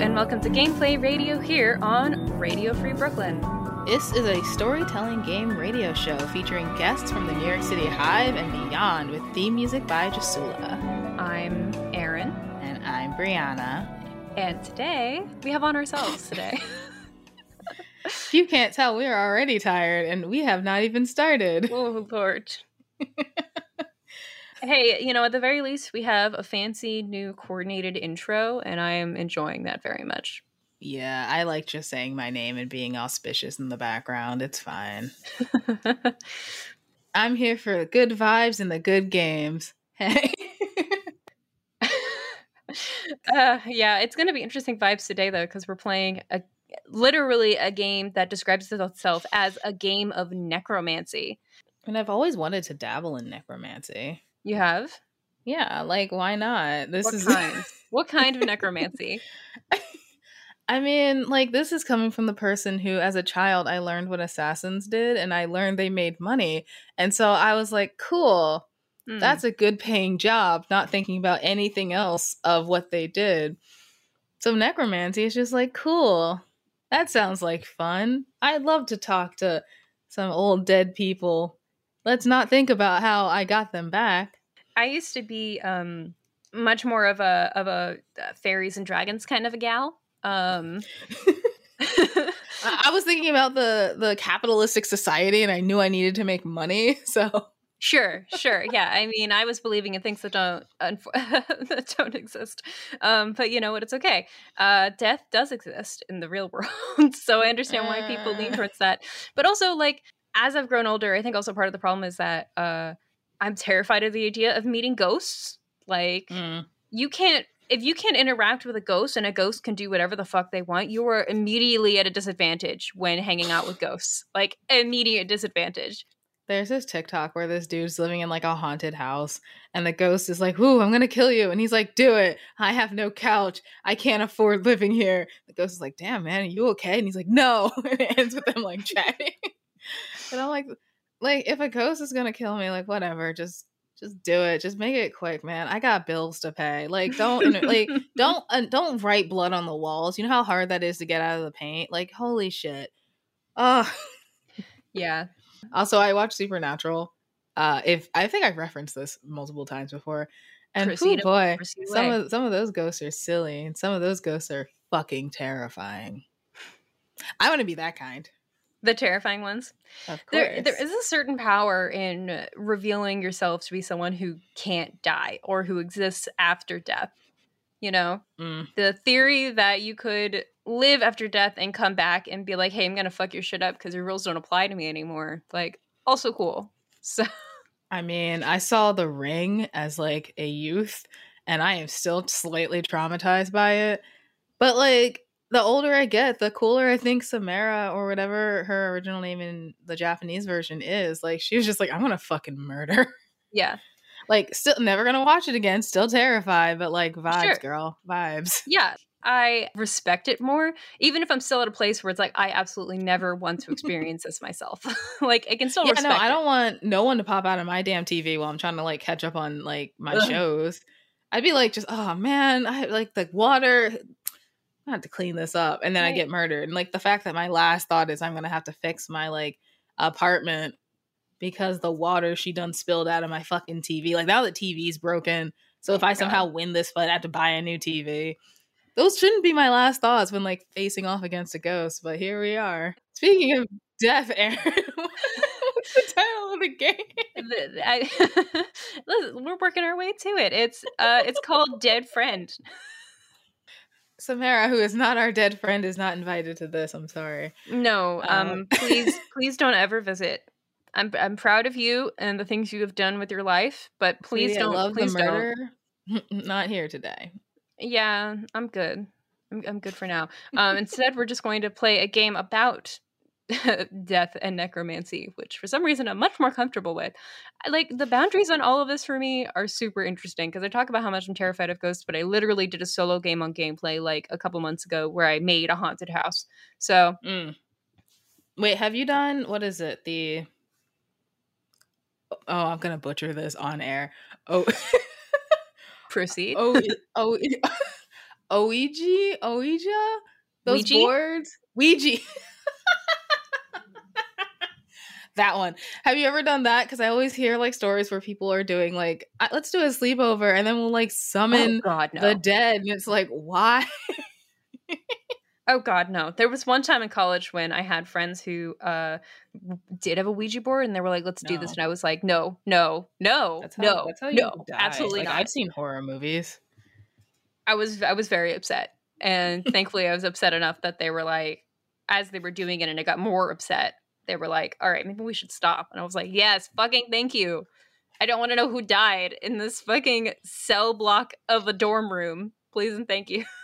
and welcome to Gameplay Radio here on Radio Free Brooklyn. This is a storytelling game radio show featuring guests from the New York City Hive and beyond with theme music by Jasula. I'm Erin. And I'm Brianna. And today, we have on ourselves today. if you can't tell, we are already tired and we have not even started. Oh, Lord. Hey, you know, at the very least, we have a fancy new coordinated intro, and I am enjoying that very much. Yeah, I like just saying my name and being auspicious in the background. It's fine. I'm here for the good vibes and the good games. Hey. uh, yeah, it's going to be interesting vibes today, though, because we're playing a literally a game that describes itself as a game of necromancy. And I've always wanted to dabble in necromancy. You have? Yeah, like why not? This what is kind? what kind of necromancy? I mean, like this is coming from the person who as a child I learned what assassins did and I learned they made money. And so I was like, cool. Mm. That's a good paying job, not thinking about anything else of what they did. So necromancy is just like, cool. That sounds like fun. I'd love to talk to some old dead people let's not think about how I got them back. I used to be um much more of a of a uh, fairies and dragons kind of a gal. Um I was thinking about the the capitalistic society and I knew I needed to make money, so Sure, sure. Yeah, I mean, I was believing in things that don't that don't exist. Um, but you know what? It's okay. Uh, death does exist in the real world, so I understand why people lean uh. towards that. But also, like, as I've grown older, I think also part of the problem is that uh, I'm terrified of the idea of meeting ghosts. Like, mm. you can't, if you can't interact with a ghost and a ghost can do whatever the fuck they want, you are immediately at a disadvantage when hanging out with ghosts. Like, immediate disadvantage. There's this TikTok where this dude's living in like a haunted house, and the ghost is like, Ooh, I'm gonna kill you. And he's like, Do it. I have no couch. I can't afford living here. The ghost is like, Damn, man, are you okay? And he's like, No. and it ends with them like chatting. And I'm like, like if a ghost is gonna kill me, like whatever, just just do it. Just make it quick, man. I got bills to pay. Like don't like don't uh, don't write blood on the walls. You know how hard that is to get out of the paint. Like holy shit. Oh, yeah. Also, I watched Supernatural. Uh, if I think I've referenced this multiple times before, and oh boy, some away. of some of those ghosts are silly, and some of those ghosts are fucking terrifying. I want to be that kind. The terrifying ones. There, there is a certain power in revealing yourself to be someone who can't die or who exists after death. You know, mm. the theory that you could live after death and come back and be like, "Hey, I'm gonna fuck your shit up because your rules don't apply to me anymore." Like, also cool. So, I mean, I saw The Ring as like a youth, and I am still slightly traumatized by it. But like, the older I get, the cooler I think Samara or whatever her original name in the Japanese version is. Like she was just like, I'm gonna fucking murder. Yeah. like still never gonna watch it again, still terrified, but like vibes, sure. girl. Vibes. Yeah. I respect it more, even if I'm still at a place where it's like I absolutely never want to experience this myself. like I can still yeah, no, I don't want no one to pop out of my damn TV while I'm trying to like catch up on like my Ugh. shows. I'd be like, just oh man, I like the water I have to clean this up, and then right. I get murdered. And like the fact that my last thought is I'm gonna have to fix my like apartment because the water she done spilled out of my fucking TV. Like now the TV's broken. So if oh I somehow win this fight, I have to buy a new TV. Those shouldn't be my last thoughts when like facing off against a ghost, but here we are. Speaking of death, Erin, what's the title of the game? I, we're working our way to it. It's uh, it's called Dead Friend. Samara, who is not our dead friend, is not invited to this. I'm sorry. No, um, um please, please don't ever visit. I'm I'm proud of you and the things you have done with your life, but please don't. love please the murder. Don't. not here today. Yeah, I'm good. I'm, I'm good for now. Um, instead, we're just going to play a game about death and necromancy, which for some reason I'm much more comfortable with. Like the boundaries on all of this for me are super interesting because I talk about how much I'm terrified of ghosts, but I literally did a solo game on gameplay like a couple months ago where I made a haunted house. So, mm. wait, have you done what is it? The oh, I'm gonna butcher this on air. Oh, proceed. Oh, oh. Ouija, Ouija, those Ouija? boards, Ouija. That one. Have you ever done that? Because I always hear like stories where people are doing like, "Uh, let's do a sleepover, and then we'll like Oh summon God, no. the dead, and it's like, why? Oh God, no. There was one time in college when I had friends who uh did have a Ouija board, and they were like, "Let's do this," and I was like, "No, no, no, That's how, no, that's how you no, die. absolutely Like, not." I've seen horror movies. I was I was very upset, and thankfully, I was upset enough that they were like, as they were doing it, and it got more upset. They were like, "All right, maybe we should stop," and I was like, "Yes, fucking thank you." I don't want to know who died in this fucking cell block of a dorm room. Please and thank you.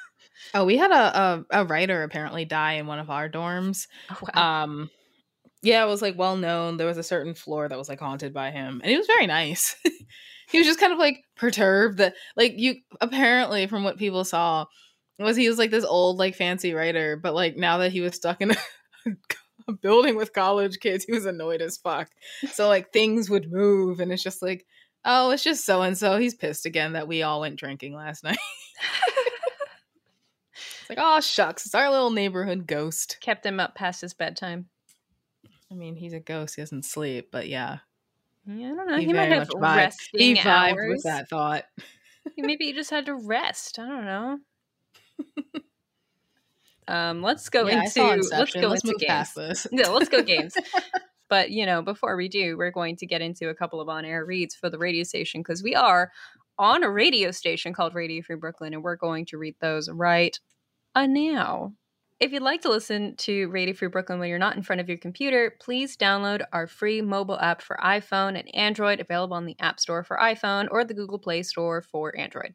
Oh, we had a, a a writer apparently die in one of our dorms. Oh, wow. Um, yeah, it was like well known. There was a certain floor that was like haunted by him, and he was very nice. he was just kind of like perturbed that like you apparently from what people saw was he was like this old like fancy writer, but like now that he was stuck in a, a building with college kids, he was annoyed as fuck. So like things would move, and it's just like. Oh, it's just so and so. He's pissed again that we all went drinking last night. It's like, oh shucks, it's our little neighborhood ghost. Kept him up past his bedtime. I mean, he's a ghost. He doesn't sleep, but yeah, Yeah, I don't know. he, He, might have vibed. resting He vibed hours. with that thought. Maybe he just had to rest. I don't know. um, let's go yeah, into let's go Let's into games. Yeah, let's go games. But you know, before we do, we're going to get into a couple of on-air reads for the radio station because we are on a radio station called Radio Free Brooklyn, and we're going to read those right now. If you'd like to listen to Radio Free Brooklyn when you're not in front of your computer, please download our free mobile app for iPhone and Android, available on the App Store for iPhone or the Google Play Store for Android.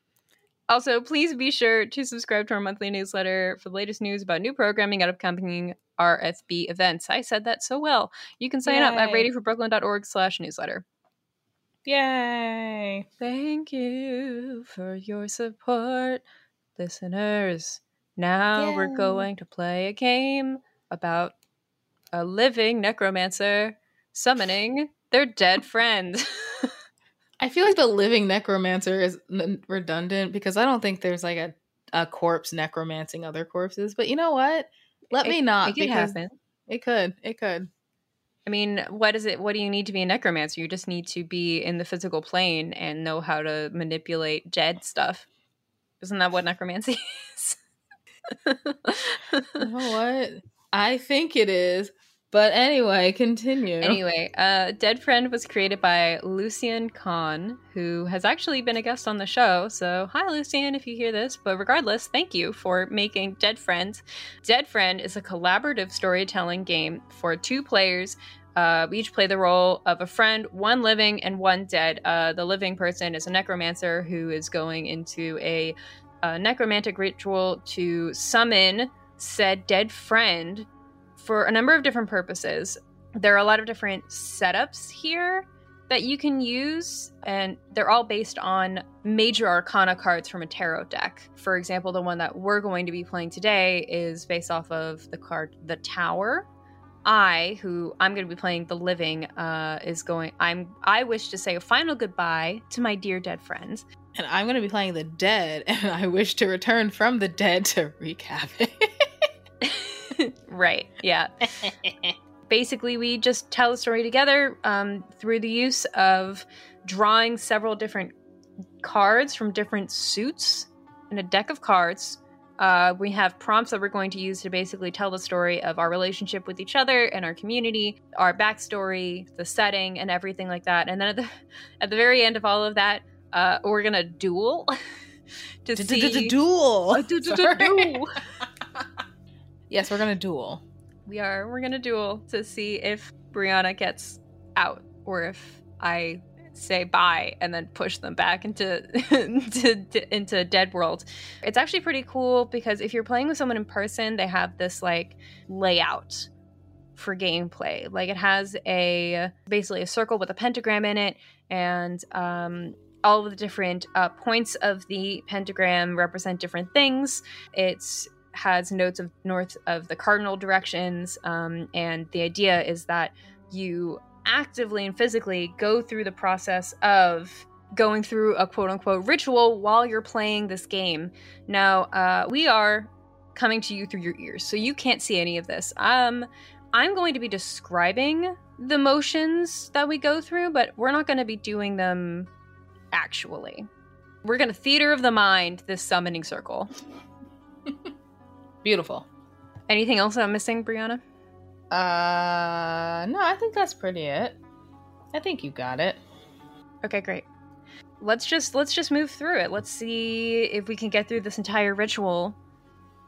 Also, please be sure to subscribe to our monthly newsletter for the latest news about new programming at upcoming RFB events. I said that so well. You can sign up at Yay. radioforbrooklyn.org slash newsletter. Yay! Thank you for your support, listeners. Now we're going to play a game about a living necromancer summoning their dead friend. I feel like the living necromancer is redundant because I don't think there's like a, a corpse necromancing other corpses. But you know what? Let It- me not it could happen. it could. It could. I mean, what is it? What do you need to be a necromancer? You just need to be in the physical plane and know how to manipulate dead stuff. Isn't that what necromancy is? You know what? I think it is. But anyway, continue. anyway, uh, Dead Friend was created by Lucian Kahn, who has actually been a guest on the show. So, hi, Lucian, if you hear this. But regardless, thank you for making Dead Friend. Dead Friend is a collaborative storytelling game for two players. Uh, we each play the role of a friend, one living and one dead. Uh, the living person is a necromancer who is going into a, a necromantic ritual to summon said dead friend for a number of different purposes. There are a lot of different setups here that you can use, and they're all based on major arcana cards from a tarot deck. For example, the one that we're going to be playing today is based off of the card The Tower. I, who I'm going to be playing the living, uh, is going. I'm. I wish to say a final goodbye to my dear dead friends. And I'm going to be playing the dead, and I wish to return from the dead to wreak havoc. right. Yeah. basically we just tell the story together um, through the use of drawing several different cards from different suits in a deck of cards uh, we have prompts that we're going to use to basically tell the story of our relationship with each other and our community our backstory the setting and everything like that and then at the at the very end of all of that uh, we're gonna duel to see Duel. Duel. Yes, we're to duel. we are. We're gonna duel to see if Brianna gets out or if I say bye and then push them back into into, into dead world. It's actually pretty cool because if you're playing with someone in person they have this like layout for gameplay. Like it has a basically a circle with a pentagram in it and um, all of the different uh, points of the pentagram represent different things. It's has notes of north of the cardinal directions um, and the idea is that you actively and physically go through the process of going through a quote unquote ritual while you're playing this game. Now, uh, we are coming to you through your ears, so you can't see any of this. Um, I'm going to be describing the motions that we go through, but we're not going to be doing them actually. We're going to theater of the mind this summoning circle. Beautiful. Anything else I'm missing, Brianna? Uh, no, I think that's pretty it. I think you got it. Okay, great. Let's just let's just move through it. Let's see if we can get through this entire ritual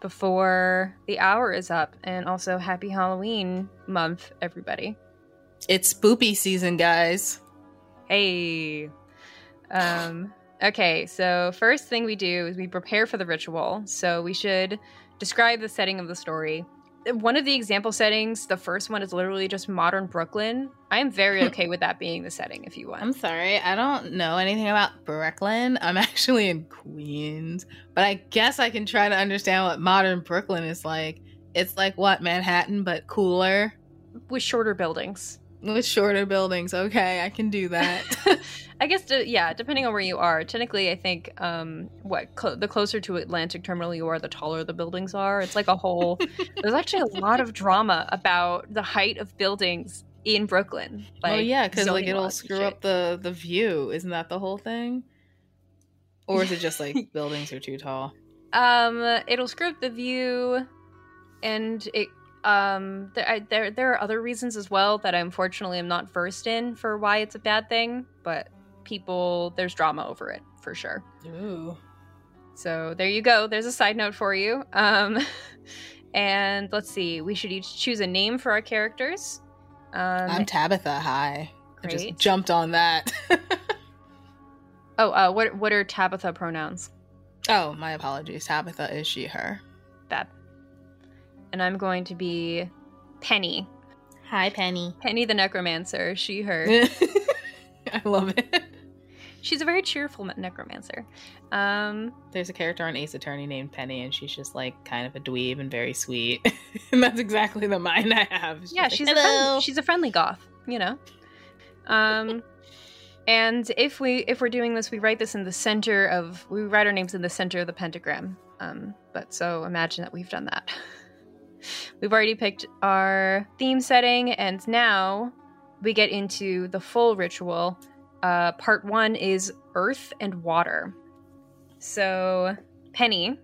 before the hour is up. And also, happy Halloween month, everybody. It's spoopy season, guys. Hey. Um. Okay, so first thing we do is we prepare for the ritual. So we should describe the setting of the story one of the example settings, the first one is literally just modern Brooklyn. I am very okay with that being the setting if you want. I'm sorry, I don't know anything about Brooklyn. I'm actually in Queens, but I guess I can try to understand what modern Brooklyn is like. It's like what Manhattan, but cooler with shorter buildings. With shorter buildings, okay, I can do that. I guess, yeah, depending on where you are. Technically, I think um, what cl- the closer to Atlantic Terminal you are, the taller the buildings are. It's like a whole. there's actually a lot of drama about the height of buildings in Brooklyn. Like, oh yeah, because like it'll screw up the the view. Isn't that the whole thing? Or is it just like buildings are too tall? Um, it'll screw up the view, and it um there, I, there there are other reasons as well that I unfortunately am not versed in for why it's a bad thing, but people there's drama over it for sure. Ooh. So there you go. There's a side note for you. Um and let's see, we should each choose a name for our characters. Um I'm Tabitha. Hi. Great. I just jumped on that. oh, uh what what are Tabitha pronouns? Oh, my apologies. Tabitha is she her. Bad and I'm going to be Penny. Hi, Penny. Penny the necromancer. She, her. I love it. She's a very cheerful necromancer. Um, There's a character on Ace Attorney named Penny, and she's just like kind of a dweeb and very sweet. and that's exactly the mind I have. She's yeah, like, she's a friend, she's a friendly goth. You know. Um, and if we if we're doing this, we write this in the center of we write our names in the center of the pentagram. Um, but so imagine that we've done that. We've already picked our theme setting, and now we get into the full ritual. Uh, part one is earth and water. So Penny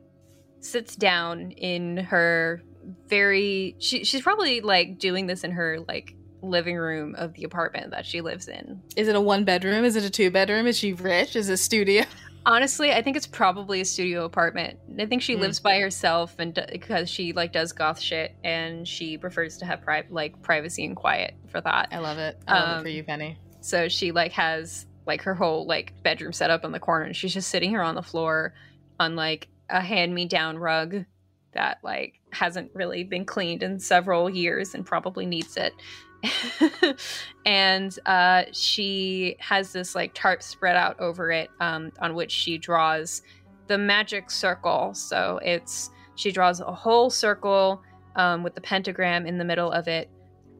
sits down in her very she, she's probably like doing this in her like living room of the apartment that she lives in. Is it a one bedroom? Is it a two bedroom? Is she rich? Is it a studio? Honestly, I think it's probably a studio apartment. I think she mm. lives by herself and because she like does goth shit and she prefers to have pri- like privacy and quiet for that. I love it. I love um, it for you, Penny. So she like has like her whole like bedroom set up in the corner and she's just sitting here on the floor on like a hand-me-down rug that like hasn't really been cleaned in several years and probably needs it. and uh, she has this like tarp spread out over it um, on which she draws the magic circle. So it's she draws a whole circle um, with the pentagram in the middle of it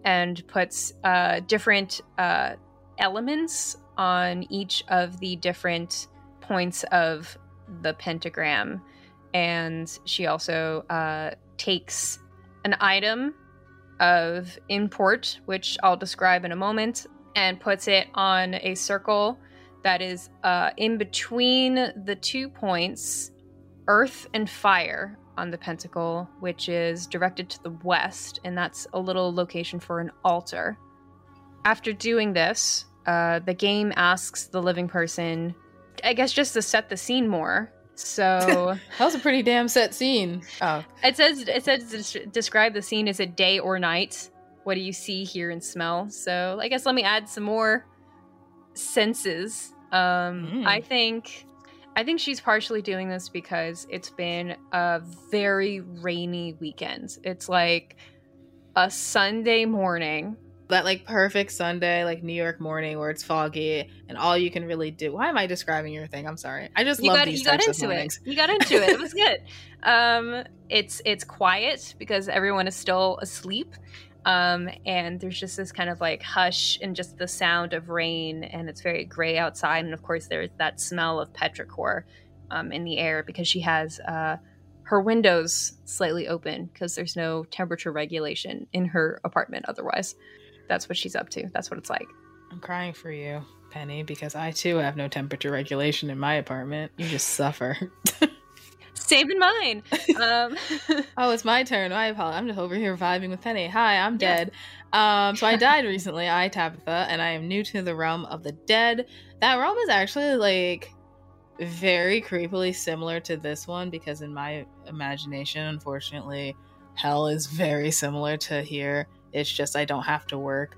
and puts uh, different uh, elements on each of the different points of the pentagram. And she also uh, takes an item of import, which I'll describe in a moment, and puts it on a circle that is uh, in between the two points, earth and fire, on the pentacle, which is directed to the west, and that's a little location for an altar. After doing this, uh, the game asks the living person, I guess just to set the scene more, so that was a pretty damn set scene. Oh, it says it says describe the scene as a day or night. What do you see, hear, and smell? So I guess let me add some more senses. Um, Mm. I think, I think she's partially doing this because it's been a very rainy weekend. It's like a Sunday morning. That like perfect Sunday, like New York morning where it's foggy and all you can really do. Why am I describing your thing? I'm sorry. I just You love got these you got types of into it. You got into it. It was good. Um, it's it's quiet because everyone is still asleep. Um, and there's just this kind of like hush and just the sound of rain, and it's very gray outside. And of course, there's that smell of petrichor um, in the air because she has uh, her windows slightly open because there's no temperature regulation in her apartment. Otherwise, that's what she's up to. That's what it's like. I'm crying for you, Penny, because I too have no temperature regulation in my apartment. You just suffer. Same in mine. Um, Oh, it's my turn. I apologize. I'm just over here vibing with Penny. Hi, I'm Yeah. dead. Um, so I died recently. I Tabitha, and I am new to the realm of the dead. That realm is actually like very creepily similar to this one because in my imagination, unfortunately, hell is very similar to here. It's just I don't have to work.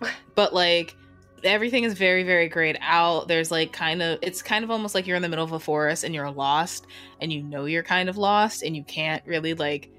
But like everything is very very grayed out. There's like kind of it's kind of almost like you're in the middle of a forest and you're lost and you know you're kind of lost and you can't really like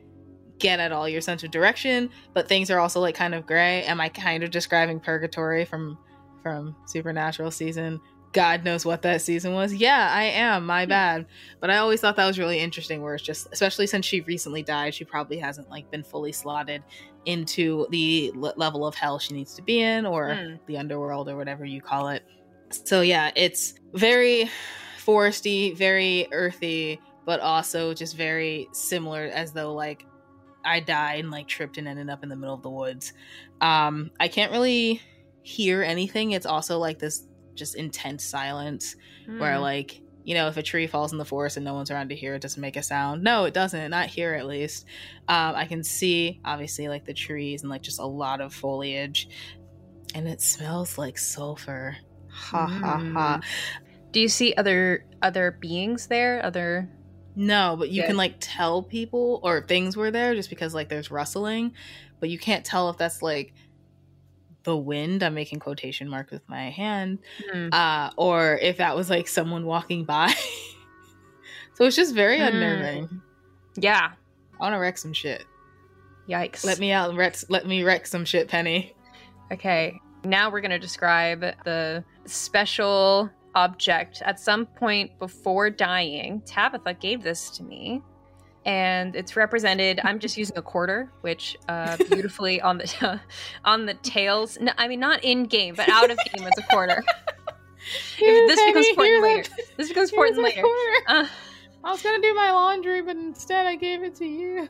get at all your sense of direction, but things are also like kind of gray. Am I kind of describing purgatory from from Supernatural season? God knows what that season was. Yeah, I am. My bad. But I always thought that was really interesting where it's just especially since she recently died, she probably hasn't like been fully slotted into the le- level of hell she needs to be in or Hmm. the underworld or whatever you call it. So yeah, it's very foresty, very earthy, but also just very similar as though like I died and like tripped and ended up in the middle of the woods. Um I can't really hear anything. It's also like this just intense silence where Hmm. like you know if a tree falls in the forest and no one's around to hear it doesn't make a sound no it doesn't not here at least um, i can see obviously like the trees and like just a lot of foliage and it smells like sulfur ha ha ha Do you see other other beings there? Other no but you Good. can like tell people or things were there just because like there's rustling but you can't tell if that's like the wind i'm making quotation mark with my hand Hmm. uh, or if that was like someone walking by. so it's just very Mm. unnerving. yeah. I want to wreck some shit. Yikes. Let me out. and Wreck, let me wreck some shit, Penny. Okay. Now we're gonna describe the special object. At some point before dying, Tabitha gave this to me. And it's represented. I'm just using a quarter, which uh, beautifully on the on the tails. No, I mean not in game, but out of game, it's a quarter. Here, this becomes important later. This becomes important later. Uh, I was gonna do my laundry, but instead I gave it to you.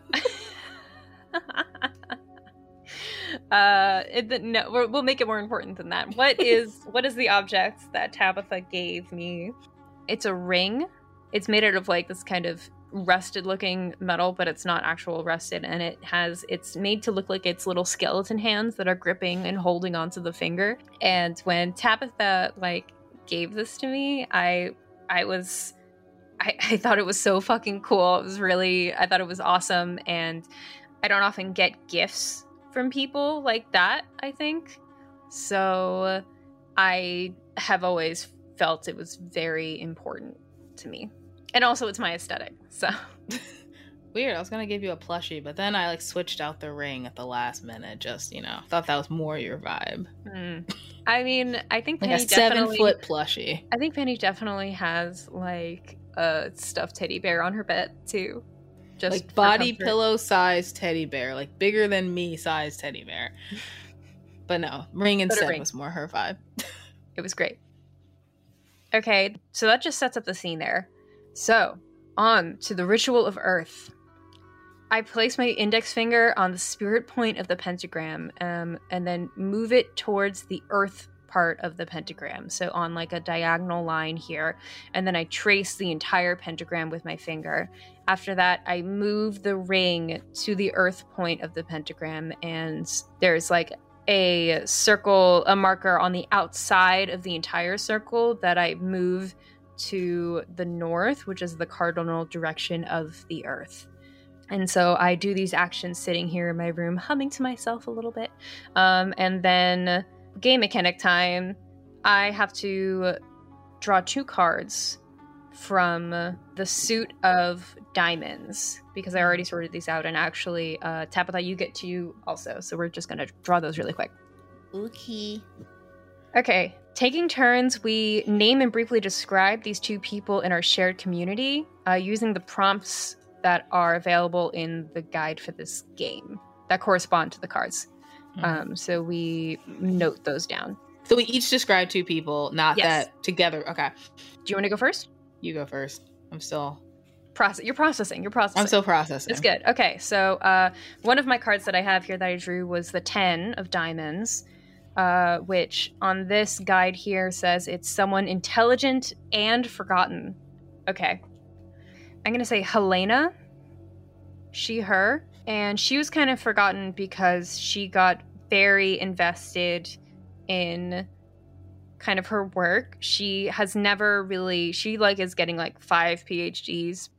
uh it, no we're, we'll make it more important than that what is what is the object that tabitha gave me it's a ring it's made out of like this kind of rusted looking metal but it's not actual rusted and it has it's made to look like it's little skeleton hands that are gripping and holding onto the finger and when tabitha like gave this to me i i was I, I thought it was so fucking cool. It was really, I thought it was awesome. And I don't often get gifts from people like that, I think. So I have always felt it was very important to me. And also, it's my aesthetic. So, Weird. I was gonna give you a plushie, but then I like switched out the ring at the last minute. Just you know, thought that was more your vibe. hmm. I mean, I think Like Penny a seven definitely, foot plushie. I think Penny definitely has like a stuffed teddy bear on her bed too. Just like body pillow size teddy bear, like bigger than me size teddy bear. But no, ring instead ring. was more her vibe. It was great. Okay, so that just sets up the scene there. So, on to the ritual of Earth. I place my index finger on the spirit point of the pentagram um, and then move it towards the Earth part of the pentagram. So, on like a diagonal line here. And then I trace the entire pentagram with my finger. After that, I move the ring to the Earth point of the pentagram, and there's like a circle, a marker on the outside of the entire circle that I move to the north, which is the cardinal direction of the earth. And so I do these actions sitting here in my room, humming to myself a little bit. Um, and then game mechanic time. I have to draw two cards from the suit of diamonds because I already sorted these out. And actually, uh, Tabitha, you get to you also. So we're just going to draw those really quick. Okay. Okay. Taking turns, we name and briefly describe these two people in our shared community uh, using the prompts that are available in the guide for this game that correspond to the cards. Mhm. Um, so we note those down. So we each describe two people, not Yes. that together. Okay, Do you want to go first? you go first. I'm still, Process. You're processing. You're processing. I'm still processing. It's good. Okay, so uh, one of my cards that I have here that I drew was the 10 of diamonds, uh, which on this guide here says it's someone intelligent and forgotten. Okay. I'm going to say Helena, she, her, and she was kind of forgotten because she got very invested in kind of her work. She has never really, she like is getting like five PhDs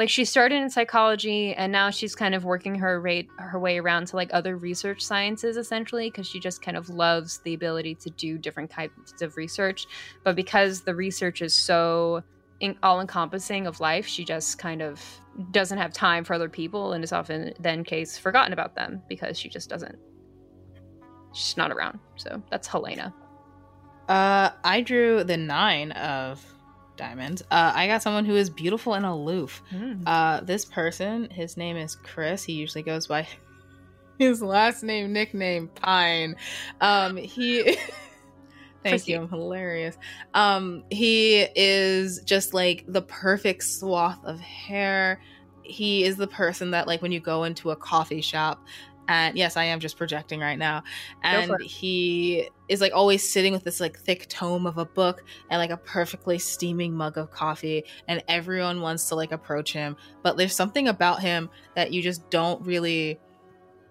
like she started in psychology and now she's kind of working her rate her way around to like other research sciences essentially because she just kind of loves the ability to do different kinds of research. But because the research is so in- all encompassing of life she just kind of doesn't have time for other people and is often then case forgotten about them because she just doesn't she's not around. So that's helena. Uh, I drew the nine of diamonds. Uh, I got someone who is beautiful and aloof. Uh, this person, his name is Chris. He usually goes by his last name, nickname Pine. Um, he. Thank you. I'm hilarious. Um, he is just like the perfect swath of hair. He is the person that, like, when you go into a coffee shop, and yes, I am just projecting right now. And he is like always sitting with this like thick tome of a book and like a perfectly steaming mug of coffee, and everyone wants to like approach him. But there's something about him that you just don't really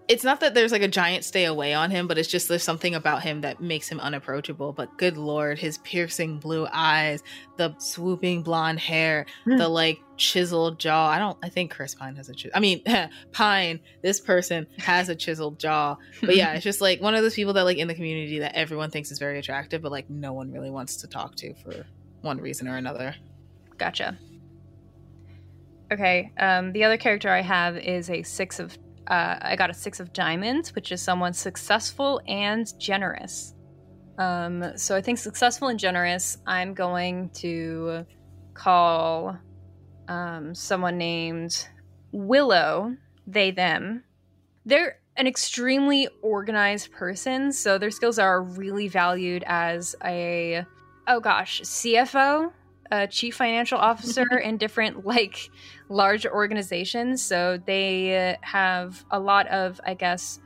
it's not that there's like a giant stay away on him, but it's just there's something about him that makes him unapproachable. But good lord, his piercing blue eyes, the swooping blonde hair, Hmm. the like chiseled jaw. I don't. I think Chris Pine has a. Chis- I mean, Pine. This person has a chiseled jaw. But yeah, it's just like one of those people that like in the community that everyone thinks is very attractive, but like no one really wants to talk to for one reason or another. Gotcha. Okay. Um, the other character I have is a six of. Uh, I got a six of diamonds, which is someone successful and generous. Um, so I think successful and generous. I'm going to call um, someone named Willow. They them. They're an extremely organized person, so their skills are really valued as a oh gosh CFO a chief financial officer in different like large organizations. So they uh, have a lot of i guess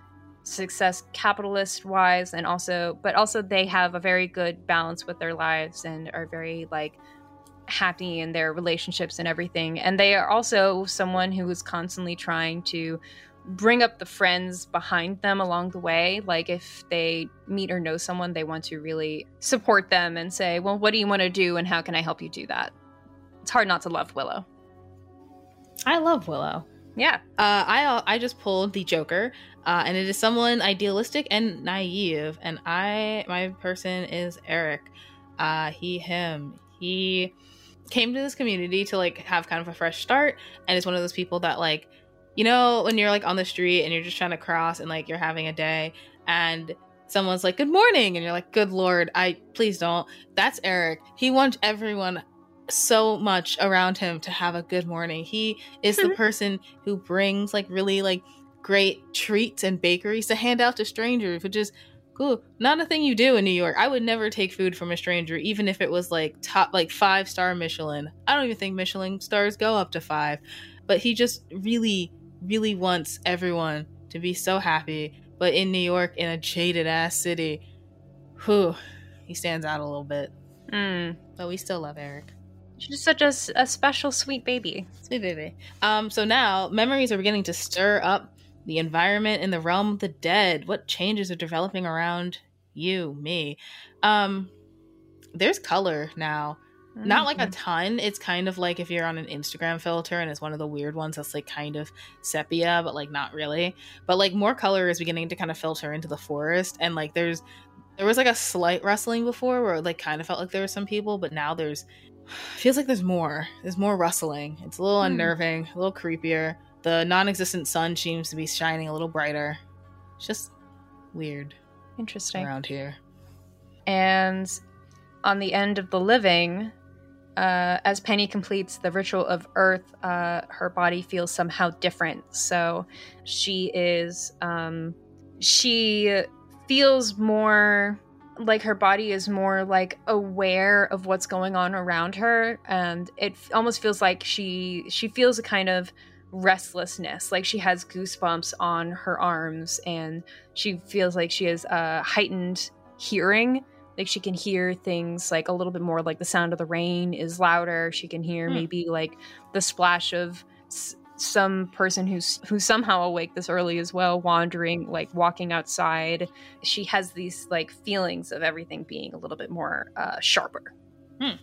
success capitalist wise and also but also they have a very good balance with their lives and are very like happy in their relationships and everything. And they are also someone who is constantly trying to bring up the friends behind them along the way. Like if they meet or know someone, they want to really support them and say, "Well, what do you want to do, and how can I help you do that?" It's hard not to love Willow. I love Willow. Yeah, Uh, I I just pulled the Joker, uh, and it is someone idealistic and naive. And I my person is Eric. Uh, he him he came to this community to like have kind of a fresh start, and is one of those people that like you know when you're like on the street and you're just trying to cross and like you're having a day and someone's like good morning and you're like good lord i please don't. That's eric. He wants everyone so much around him to have a good morning. He is the person who brings like really like great treats and bakeries to hand out to strangers which is cool. Not a thing you do in new york. I would never take food from a stranger even if it was like top like five star michelin. I don't even think michelin stars go up to five but he just really really wants everyone to be so happy but in new york in a jaded ass city whew he stands out a little bit mm. but we still love eric she's such a special, sweet baby. Sweet baby. Um, so now memories are beginning to stir up the environment in the realm of the dead. What changes are developing around you, me? Um, there's color now. Not like a ton. It's kind of like if you're on an Instagram filter and it's one of the weird ones that's like kind of sepia, but like not really. But like more color is beginning to kind of filter into the forest, and like there's There was like a slight rustling before where it like kind of felt like there were some people, but now there's feels like there's more. There's more rustling. It's a little Hmm. unnerving, a little creepier. The non-existent sun seems to be shining a little brighter. It's just weird Interesting. around here. And on the end of the living, uh, as Penny completes the ritual of Earth, uh, her body feels somehow different. So she is, um, she feels more like her body is more like aware of what's going on around her, and it f- almost feels like she she feels a kind of restlessness, like she has goosebumps on her arms, and she feels like she has a heightened hearing like she can hear things like a little bit more like the sound of the rain is louder she can hear Hmm. maybe like the splash of s- some person who's who's somehow awake this early as well wandering like walking outside she has these like feelings of everything being a little bit more uh, sharper Hmm.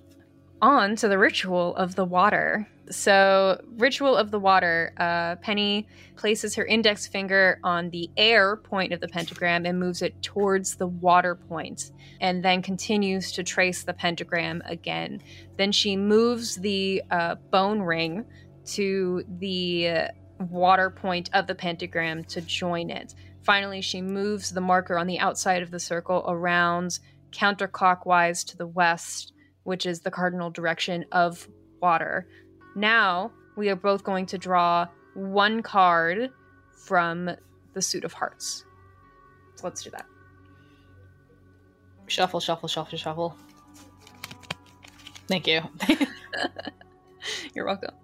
on to the ritual of the water so ritual of the water uh, penny places her index finger on the air point of the pentagram and moves it towards the water point and then continues to trace the pentagram again. Then she moves the uh, bone ring to the water point of the pentagram to join it. Finally, she moves the marker on the outside of the circle around counterclockwise to the west, which is the cardinal direction of water. Now, we are both going to draw one card from the suit of hearts. So let's do that. Shuffle, shuffle, shuffle, shuffle. Thank you. You're welcome.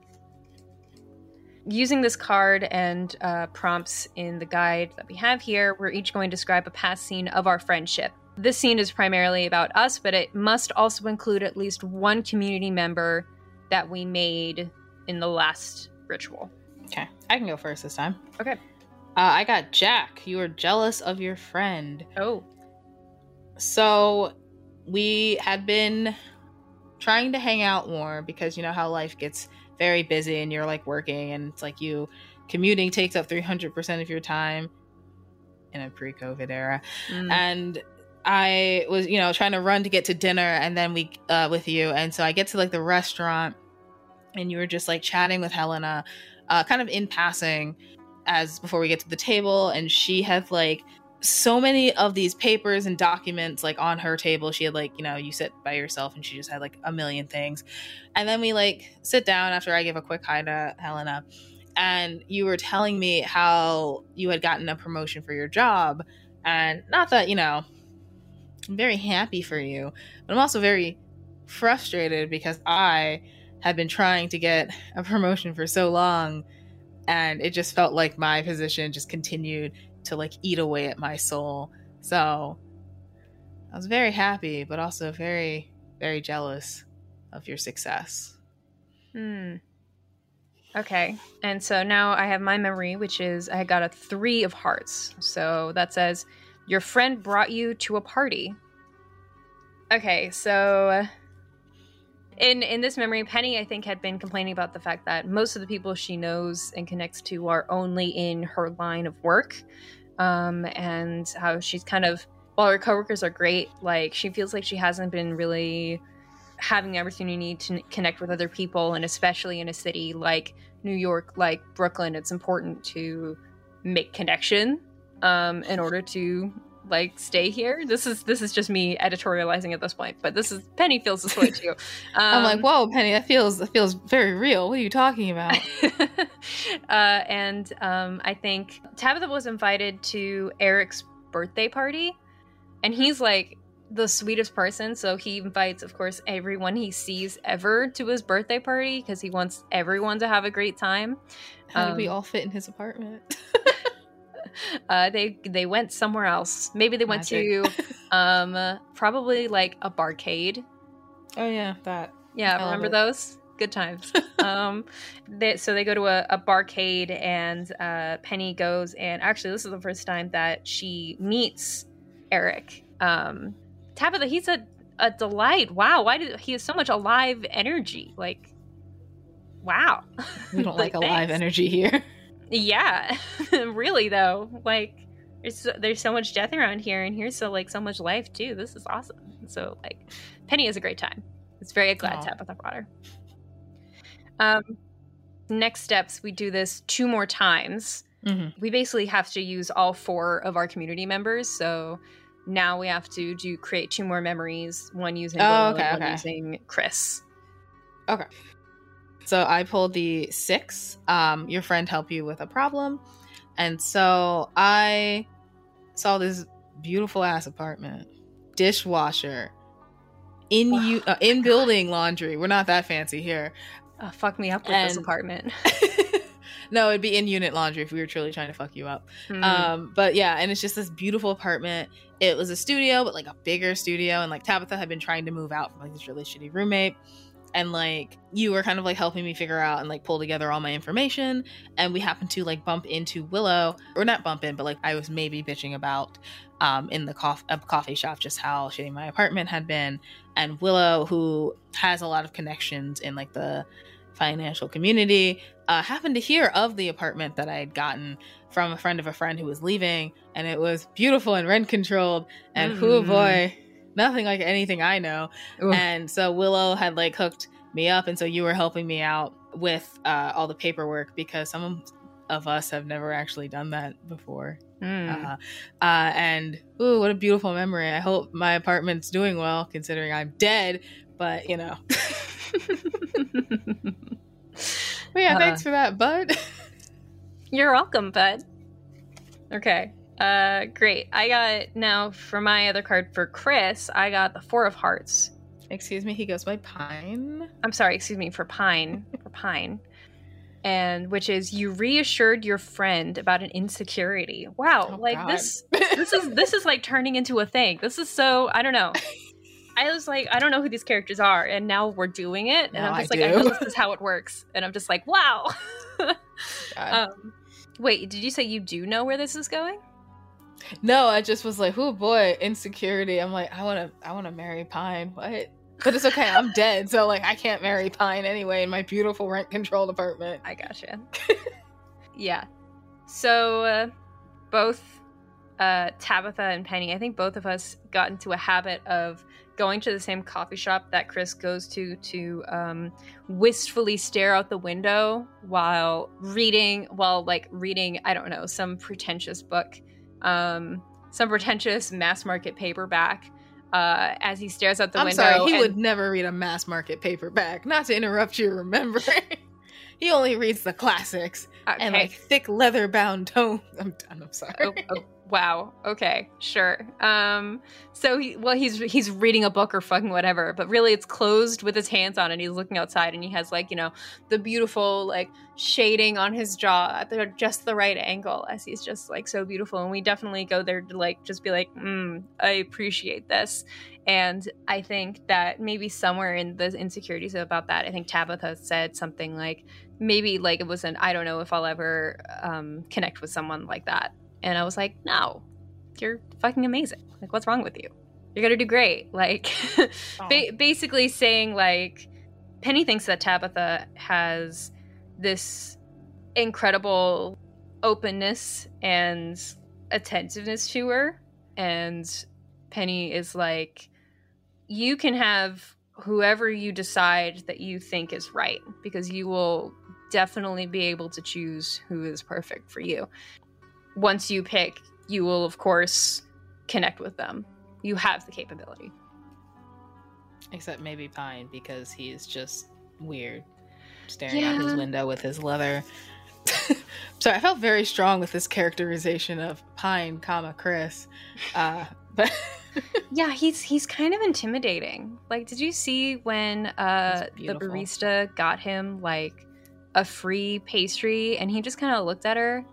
Using this card and uh, prompts in the guide that we have here, we're each going to describe a past scene of our friendship. This scene is primarily about us, but it must also include at least one community member that we made in the last ritual. okay, I can go first this time. Okay. Uh, I got Jack. You were jealous of your friend. Oh. So we had been trying to hang out more because you know how life gets very busy and you're like working and it's like you commuting takes up 300% of your time in a pre-covid era Mm. and i was you know trying to run to get to dinner and then we uh with you. And so i get to like the restaurant and you were just like chatting with helena uh kind of in passing as before we get to the table. And she had like so many of these papers and documents like on her table. She had like you know you sit by yourself and she just had like a million things. And then we like sit down after i give a quick hi to helena. And you were telling me how you had gotten a promotion for your job. And not that you know i'm very happy for you but i'm also very frustrated because i had been trying to get a promotion for so long and it just felt like my position just continued to like eat away at my soul so i was very happy but also very very jealous of your success Hmm. Okay. And so now I have my memory, which is I got a three of hearts. So that says, Your friend brought you to a party. Okay, so in in this memory, Penny I think had been complaining about the fact that most of the people she knows and connects to are only in her line of work. Um, and how she's kind of while her coworkers are great, like she feels like she hasn't been really having the opportunity to connect with other people and especially in a city like new york like brooklyn it's important to make connection um in order to like stay here. This is this is just me editorializing at this point but this is penny feels this way too. Um, i'm like whoa penny that feels that feels very real. What are you talking about? Uh, and um, I think Tabitha was invited to Eric's birthday party, and he's like the sweetest person. So he invites, of course, everyone he sees ever to his birthday party because he wants everyone to have a great time. how did we Um, all fit in his apartment Uh, they they went somewhere else. Maybe they went to um, probably like a barcade. oh yeah that Yeah, I remember those? Good times. um, they, so they go to a, a barcade, and uh, Penny goes, and actually, this is the first time that she meets Eric. Um, Tabitha, he's a, a delight. Wow, why did he has so much alive energy? Like, wow. we don't like, a live energy here Yeah, really though. Like, there's so, there's so much death around here, and here's so like so much life too. This is awesome. So like, Penny has a great time. It's very glad Aw. to have with brought her. Um, next steps, we do this two more times. Mhm. We basically have to use all four of our community members. So now we have to do create two more memories. One using Oh, Willow okay, one okay. using Chris. So I pulled the six. Um, your friend helped you with a problem, and so I saw this beautiful ass apartment, dishwasher, in Wow. you uh, in building laundry. We're not that fancy here. Uh, fuck me up with this apartment. no, it'd be in unit laundry if we were truly trying to fuck you up. Hmm. Um, but yeah, and it's just this beautiful apartment. It was a studio, but like a bigger studio. And like Tabitha had been trying to move out from like this really shitty roommate. And like you were kind of like helping me figure out and like pull together all my information. And we happened to like bump into Willow, or not bump in, but like I was maybe bitching about um in the uh, coffee shop just how shitty my apartment had been. And Willow, who has a lot of connections in like the financial community, uh, happened to hear of the apartment that I had gotten from a friend of a friend who was leaving, and it was beautiful and rent controlled. And whoo Mm. boy, nothing like anything I know. Oof. And so Willow had like hooked me up, and so you were helping me out with uh, all the paperwork because some of us have never actually done that before. Hmm. Uh, uh, and ooh, what a beautiful memory! I hope my apartment's doing well, considering I'm dead. But you know, but yeah, Uh. thanks for that, bud. You're welcome, bud. Okay. Uh great. I got now for my other card for Chris, I got the Four of Hearts. Excuse me, he goes by Pine. I'm sorry, excuse me, for Pine. for Pine. And which is you reassured your friend about an insecurity. Wow, Oh, like God. this this is this is like turning into a thing. This is so I don't know. I was like, I don't know who these characters are, and now we're doing it, and Now I'm I just like, I know this is how it works, and I'm just like, wow. Um, wait, did you say you do know where this is going? No, I just was like, oh boy, insecurity. I'm like, I want to, I want to marry Pine. What? But it's okay. I'm dead, so like, I can't marry Pine anyway in my beautiful rent-controlled apartment. I gotcha. yeah. So uh, both uh, Tabitha and Penny, I think both of us got into a habit of going to the same coffee shop that Chris goes to to um, wistfully stare out the window while reading, while like reading, I don't know, some pretentious book, um, some pretentious mass market paperback. Uh, as he stares out the I'm window, sorry, he and- would never read a mass market paperback. Not to interrupt your remembering. he only reads the classics and like thick leather bound tomes. I'm done. I'm sorry. oh, oh, wow. Okay, sure. Um, so he, well, he's he's reading a book or fucking whatever, but really it's closed with his hands on it. He's looking outside, and he has like you know the beautiful like shading on his jaw at the, just the right angle, as he's just like so beautiful. And we definitely go there to like just be like, mm, I appreciate this. And I think that maybe somewhere in the insecurities about that, I think Tabitha said something like maybe like it wasn't. I don't know if I'll ever um, connect with someone like that. And I was like, no, you're fucking amazing. Like, what's wrong with you? You're gonna do great. Like, ba- basically saying like, Penny thinks that Tabitha has this incredible openness and attentiveness to her, and Penny is like, you can have whoever you decide that you think is right because you will definitely be able to choose who is perfect for you. Once you pick, you will, of course, connect with them. You have the capability. Except maybe Pine because he's just weird, staring out his window with his leather. Sorry, I felt very strong with this characterization of Pine, comma Chris. Uh, but Yeah, he's he's kind of intimidating. Like, did you see when uh the barista got him like a free pastry and he just kind of looked at her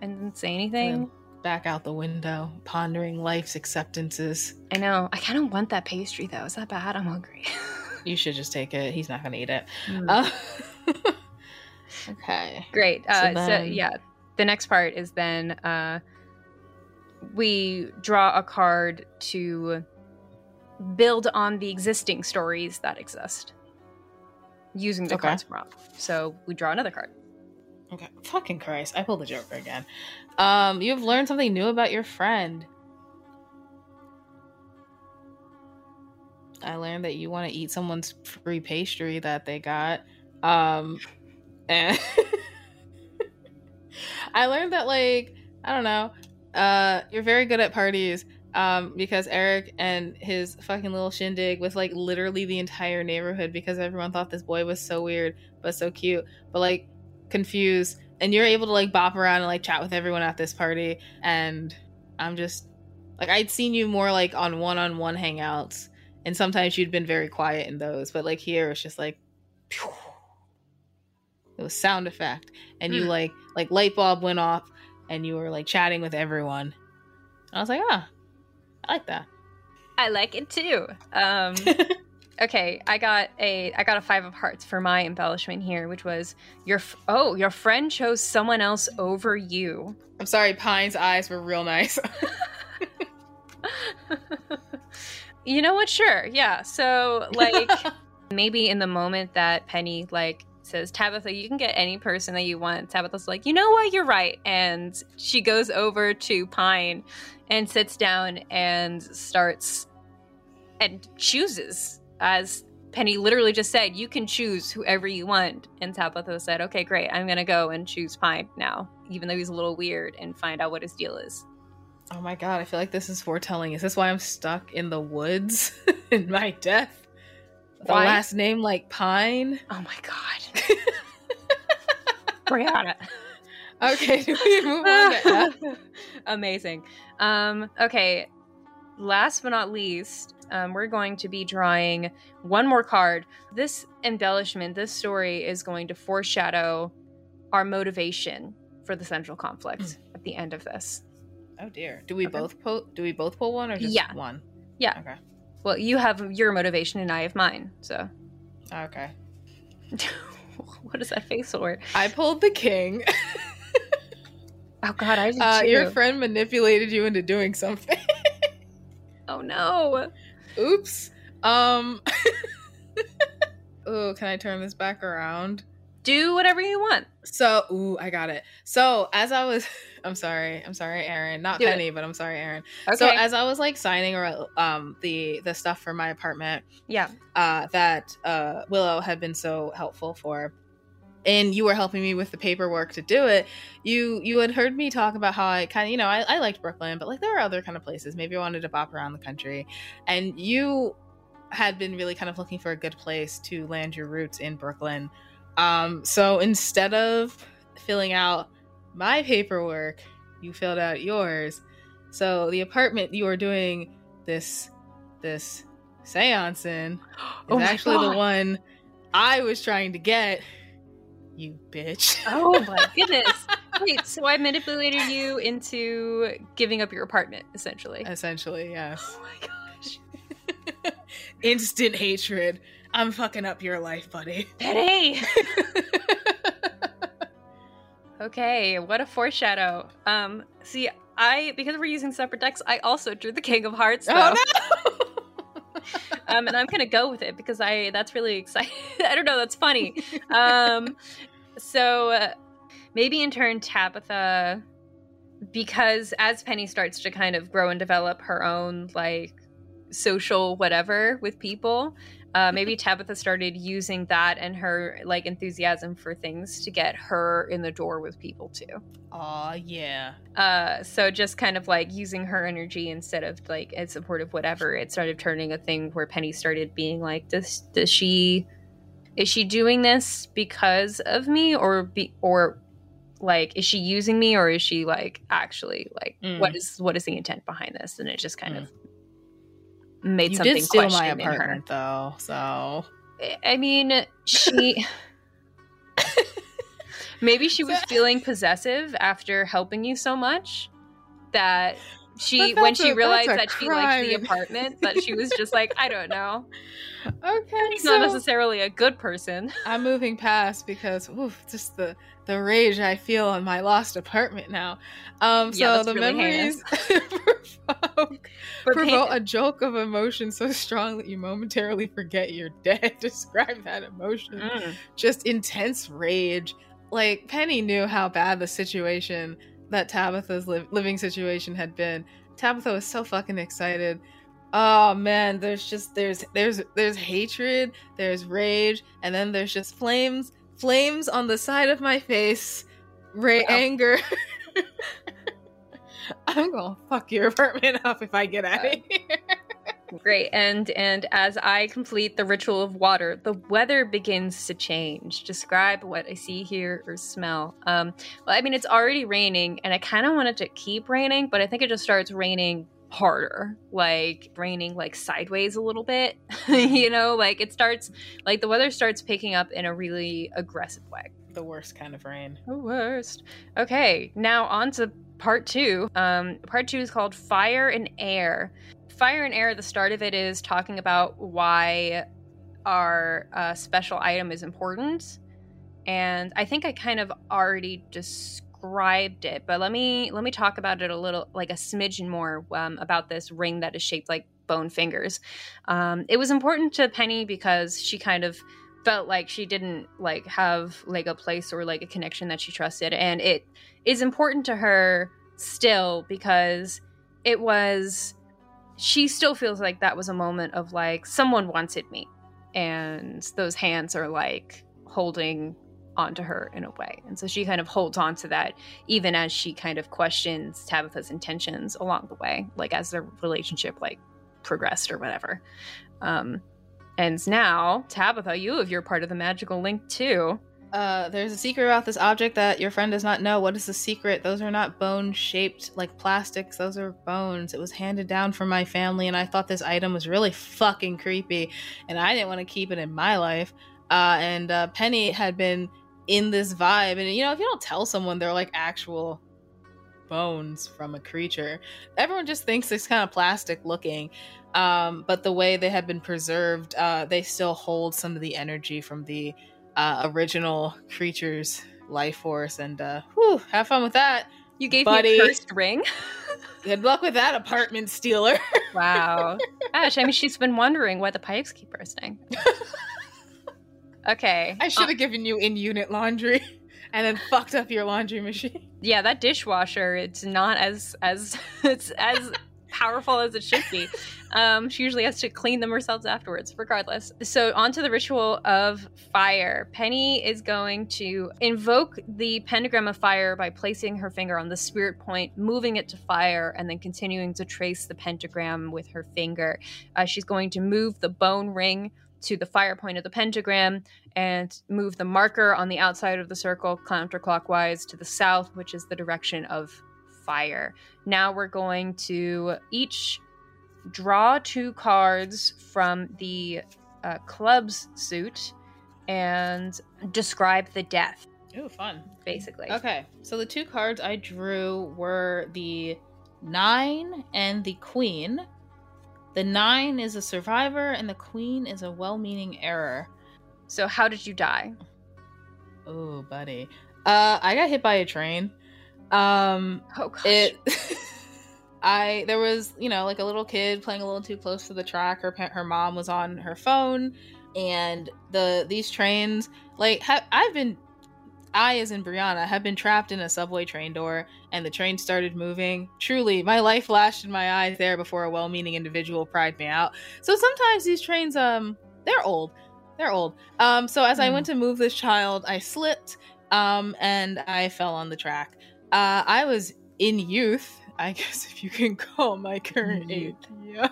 and didn't say anything? back out the window, pondering life's acceptances. I know. I kind of want that pastry though. Is that bad? I'm hungry. You should just take it. He's not going to eat it. Mm. Uh, okay. Great. So Uh, so, then- yeah, the next part is then uh, we draw a card to build on the existing stories that exist using the Okay. cards prompt. So we draw another card. Okay. Fucking Christ. I pulled the Joker again. Um, you've learned something new about your friend. I learned that you want to eat someone's free pastry that they got. Um, and I learned that, like, I don't know, uh, you're very good at parties. Um, because Eric and his fucking little shindig with like literally the entire neighborhood because everyone thought this boy was so weird but so cute, but like confused. And you're able to like bop around and like chat with everyone at this party. And I'm just like, I'd seen you more like on one on one hangouts and sometimes you'd been very quiet in those but like here it's just like pew. it was sound effect and you Hmm. like like light bulb went off and you were like chatting with everyone and i was like ah i like that I like it too. Um, okay, I got a I got a five of hearts for my embellishment here, which was your oh your friend chose someone else over you. i'm sorry pine's eyes were real nice you know what? Sure, yeah. So like maybe in the moment that Penny like says Tabitha, you can get any person that you want. Tabitha's like, you know what? You're right, and she goes over to Pine and sits down and starts and chooses as Penny literally just said, you can choose whoever you want. And Tabitha said, okay, great. I'm going to go and choose Pine now, even though he's a little weird, and find out what his deal is. oh my god i feel like this is foretelling is this why i'm stuck in the woods in my death the Why? last name like pine Oh my God. Brianna. okay do we move on to F? Amazing. Um, okay. Last but not least, um, we're going to be drawing one more card. This embellishment, this story is going to foreshadow our motivation for the central conflict at the end of this. oh dear do we Okay. both pull do we both pull one or just Yeah. one Yeah. okay Well, you have your motivation and I have mine. So, okay what is that face for? I pulled the king. Oh God, I did Uh, too. your friend manipulated you into doing something. oh no. Oops. Um. ooh, can I turn this back around? Do whatever you want. So, ooh, I got it. So, as I was, I'm sorry, I'm sorry, Aaron, not Do it. Penny, but I'm sorry, Aaron. Okay. So, as I was like signing or um the the stuff for my apartment, yeah. uh, that uh, Willow had been so helpful for, and you were helping me with the paperwork to do it. You you had heard me talk about how I kind of you know I, I liked Brooklyn, but like there were other kind of places. Maybe I wanted to bop around the country, and you had been really kind of looking for a good place to land your roots in Brooklyn. Um, so instead of filling out my paperwork, you filled out yours. So the apartment you were doing this this seance in is Oh actually the one I was trying to get. You bitch. Oh my goodness. Wait, so I manipulated you into giving up your apartment, essentially. Essentially, yes. Oh my gosh. Instant hatred. I'm fucking up your life, buddy. Penny! Okay, what a foreshadow. Um, see, I because we're using separate decks, I also drew the King of Hearts though. oh no! Um, and I'm gonna go with it because I that's really exciting. I don't know, that's funny. Um, so uh, maybe in turn Tabitha, because as Penny starts to kind of grow and develop her own like social whatever with people, uh, maybe Tabitha started using that and her like enthusiasm for things to get her in the door with people too. Aw, yeah. Uh, so just kind of like using her energy instead of like in support of whatever, it started turning a thing where Penny started being like, does does she is she doing this because of me or be or like is she using me or is she like actually like Mm. what is what is the intent behind this? And it just kind Mm. of made You something did steal my question in her. apartment, though, so. I mean, she maybe she was feeling possessive after helping you so much that she when she a- realized that she liked the apartment that she was just like, I don't know. Okay, She's so not necessarily a good person. I'm moving past because oof, just the the rage I feel on my lost apartment now. Um, so Yeah, the really memories provoke, provoke a joke of emotion so strong that you momentarily forget you're dead. Describe that emotion. Mm. Just intense rage. like Penny knew how bad the situation that Tabitha's li- living situation had been. Tabitha was so fucking excited. Oh man, there's just there's there's there's hatred, there's rage, and then there's just flames, flames on the side of my face, ra- anger. I'm gonna fuck your apartment up if I get out of here. Great. And and as I complete the ritual of water, the weather begins to change. Describe what I see, hear, or smell. Um, well, I mean, it's already raining, and I kind of wanted to keep raining, but I think it just starts raining harder, like raining like sideways a little bit. you know, like it starts, like the weather starts picking up in a really aggressive way. The worst kind of rain. The worst. Okay, now on to part two. Um, part two is called Fire and Air. Fire and Air, the start of it is talking about why our uh, special item is important. And I think I kind of already described it, but let me let me talk about it a little, like a smidgen more um, about this ring that is shaped like bone fingers. Um, it was important to Penny because she kind of felt like she didn't like have like a place or like a connection that she trusted and it is important to her still because it was she still feels like that was a moment of like someone wanted me and those hands are like holding onto her in a way and so she kind of holds on to that even as she kind of questions tabitha's intentions along the way like as their relationship like progressed or whatever um and now, Tabitha, you have your part of the magical link too. Uh, there's a secret about this object that your friend does not know. What is the secret? Those are not bone shaped like plastics. Those are bones. It was handed down from my family, and I thought this item was really fucking creepy, and I didn't want to keep it in my life. Uh, and uh, Penny had been in this vibe, and you know, if you don't tell someone they're like actual bones from a creature, everyone just thinks it's kind of plastic looking. Um, but the way they have been preserved, uh, they still hold some of the energy from the uh, original creature's life force. And uh, whew, have fun with that. You gave buddy. me a cursed ring. Good luck with that, apartment stealer. wow. Ash, I mean, she's been wondering why the pipes keep bursting. okay. I should have uh, given you in unit laundry and then fucked up your laundry machine. Yeah, that dishwasher, it's not as as it's as powerful as it should be. Um, she usually has to clean them herself afterwards, regardless. So, on to the ritual of fire. Penny is going to invoke the pentagram of fire by placing her finger on the spirit point, moving it to fire, and then continuing to trace the pentagram with her finger. Uh, she's going to move the bone ring to the fire point of the pentagram and move the marker on the outside of the circle counterclockwise to the south, which is the direction of fire. Now we're going to each draw two cards from the uh, club's suit and describe the death. Oh, fun. Basically. Okay, so the two cards I drew were the nine and the queen. The nine is a survivor, and the queen is a well meaning error. So, how did you die? Oh, buddy. Uh, I got hit by a train. Um, oh gosh. It. I there was you know like a little kid playing a little too close to the track. Her her mom was on her phone, and the these trains like ha- I've been I, as in Brianna, have been trapped in a subway train door and the train started moving. Truly, my life flashed in my eyes there before a well meaning individual pried me out. So sometimes these trains, um, they're old. They're old. Um, so as mm. I hmm. went to move this child, I slipped, um, and I fell on the track. Uh, I was in youth, I guess if you can call my current age. Yeah.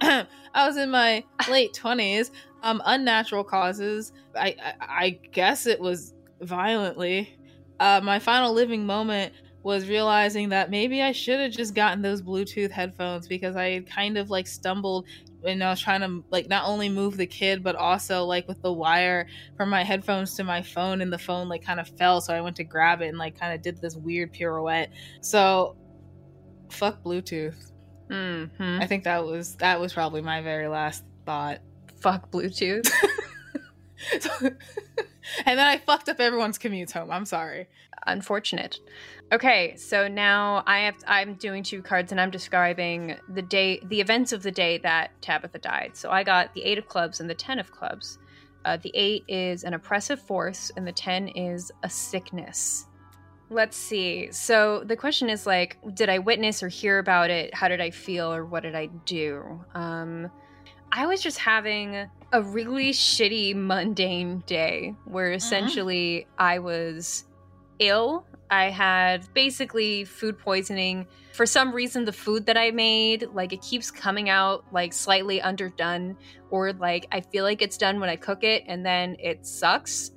I was in my late twenties. Um, unnatural causes. I, I, I guess it was violently. Uh, my final living moment was realizing that maybe I should have just gotten those Bluetooth headphones because I had kind of like stumbled and I was trying to like not only move the kid but also like with the wire from my headphones to my phone and the phone like kind of fell so I went to grab it and like kind of did this weird pirouette. So fuck Bluetooth. Mm-hmm. I think that was that was probably my very last thought. Fuck Bluetooth. and then I fucked up everyone's commutes home. I'm sorry. Unfortunate. Okay, so now I have I'm doing two cards and I'm describing the day the events of the day that Tabitha died. So I got the 8 of clubs and the 10 of clubs. Uh, the eight is an oppressive force, and the 10 is a sickness. Let's see. So the question is like, did I witness or hear about it? How did I feel or what did I do? Um, I was just having a really shitty, mundane day where essentially mm-hmm. I was ill. I had basically food poisoning. For some reason, the food that I made, like, it keeps coming out like slightly underdone, or like I feel like it's done when I cook it and then it sucks.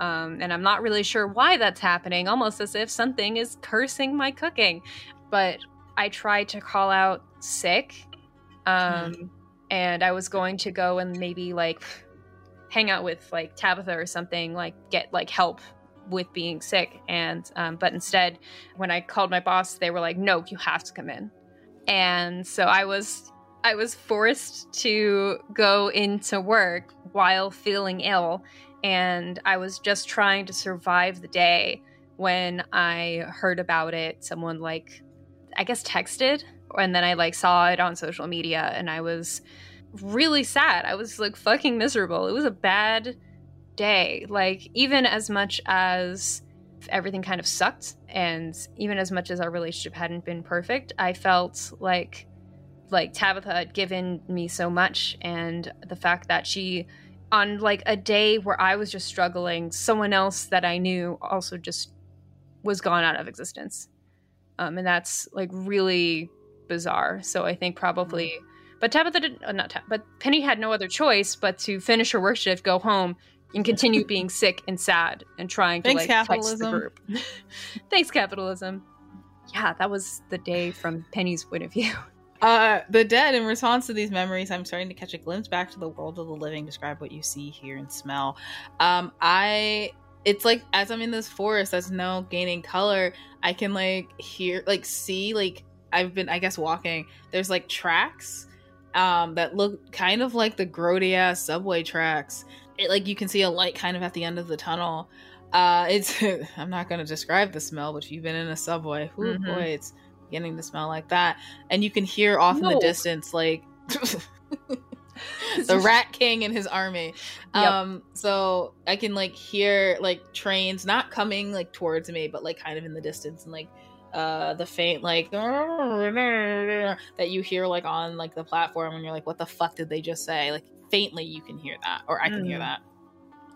Um, and I'm not really sure why that's happening, almost as if something is cursing my cooking. But I tried to call out sick. Um, mm and I was going to go and maybe like hang out with like Tabitha or something, like get like help with being sick. And um, but instead, when I called my boss, they were like, "No, you have to come in." And so I was I was forced to go into work while feeling ill, and I was just trying to survive the day when I heard about it. Someone like I guess texted and then I like saw it on social media and I was really sad. I was like fucking miserable. It was a bad day. Like even as much as everything kind of sucked and even as much as our relationship hadn't been perfect, I felt like like Tabitha had given me so much and the fact that she on like a day where I was just struggling, someone else that I knew also just was gone out of existence. Um, and that's like really bizarre. So I think probably, mm-hmm. but Tabitha did uh, not, Tab- but Penny had no other choice but to finish her work shift, go home, and continue being sick and sad and trying Thanks, to like capitalism. the group. Thanks, capitalism. Yeah, that was the day from Penny's point of view. Uh, the dead, in response to these memories, I'm starting to catch a glimpse back to the world of the living. Describe what you see, hear, and smell. Um, I it's like as I'm in this forest that's now gaining color, I can like hear like see like I've been, I guess, walking. There's like tracks um, that look kind of like the grody ass subway tracks. It, like you can see a light kind of at the end of the tunnel. Uh, it's I'm not going to describe the smell, but if you've been in a subway, oh mm-hmm. boy, it's beginning to smell like that. And you can hear off no. in the distance like the Rat King and his army. Yep. Um, so I can like hear like trains not coming like towards me, but like kind of in the distance and like uh the faint like that you hear like on like the platform and you're like what the fuck did they just say? Like faintly you can hear that or i can mm. hear that.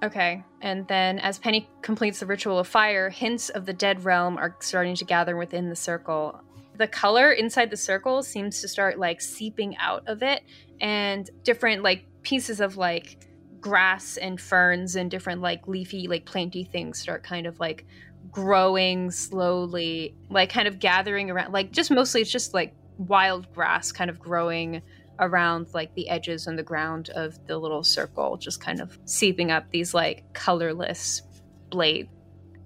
Okay and then as penny completes the ritual of fire hints of the dead realm are starting to gather within the circle. The color inside the circle seems to start like seeping out of it and different like pieces of like grass and ferns and different like leafy like planty things start kind of like growing slowly, like kind of gathering around, like just mostly it's just like wild grass kind of growing around like the edges and the ground of the little circle, just kind of seeping up these like colorless blades.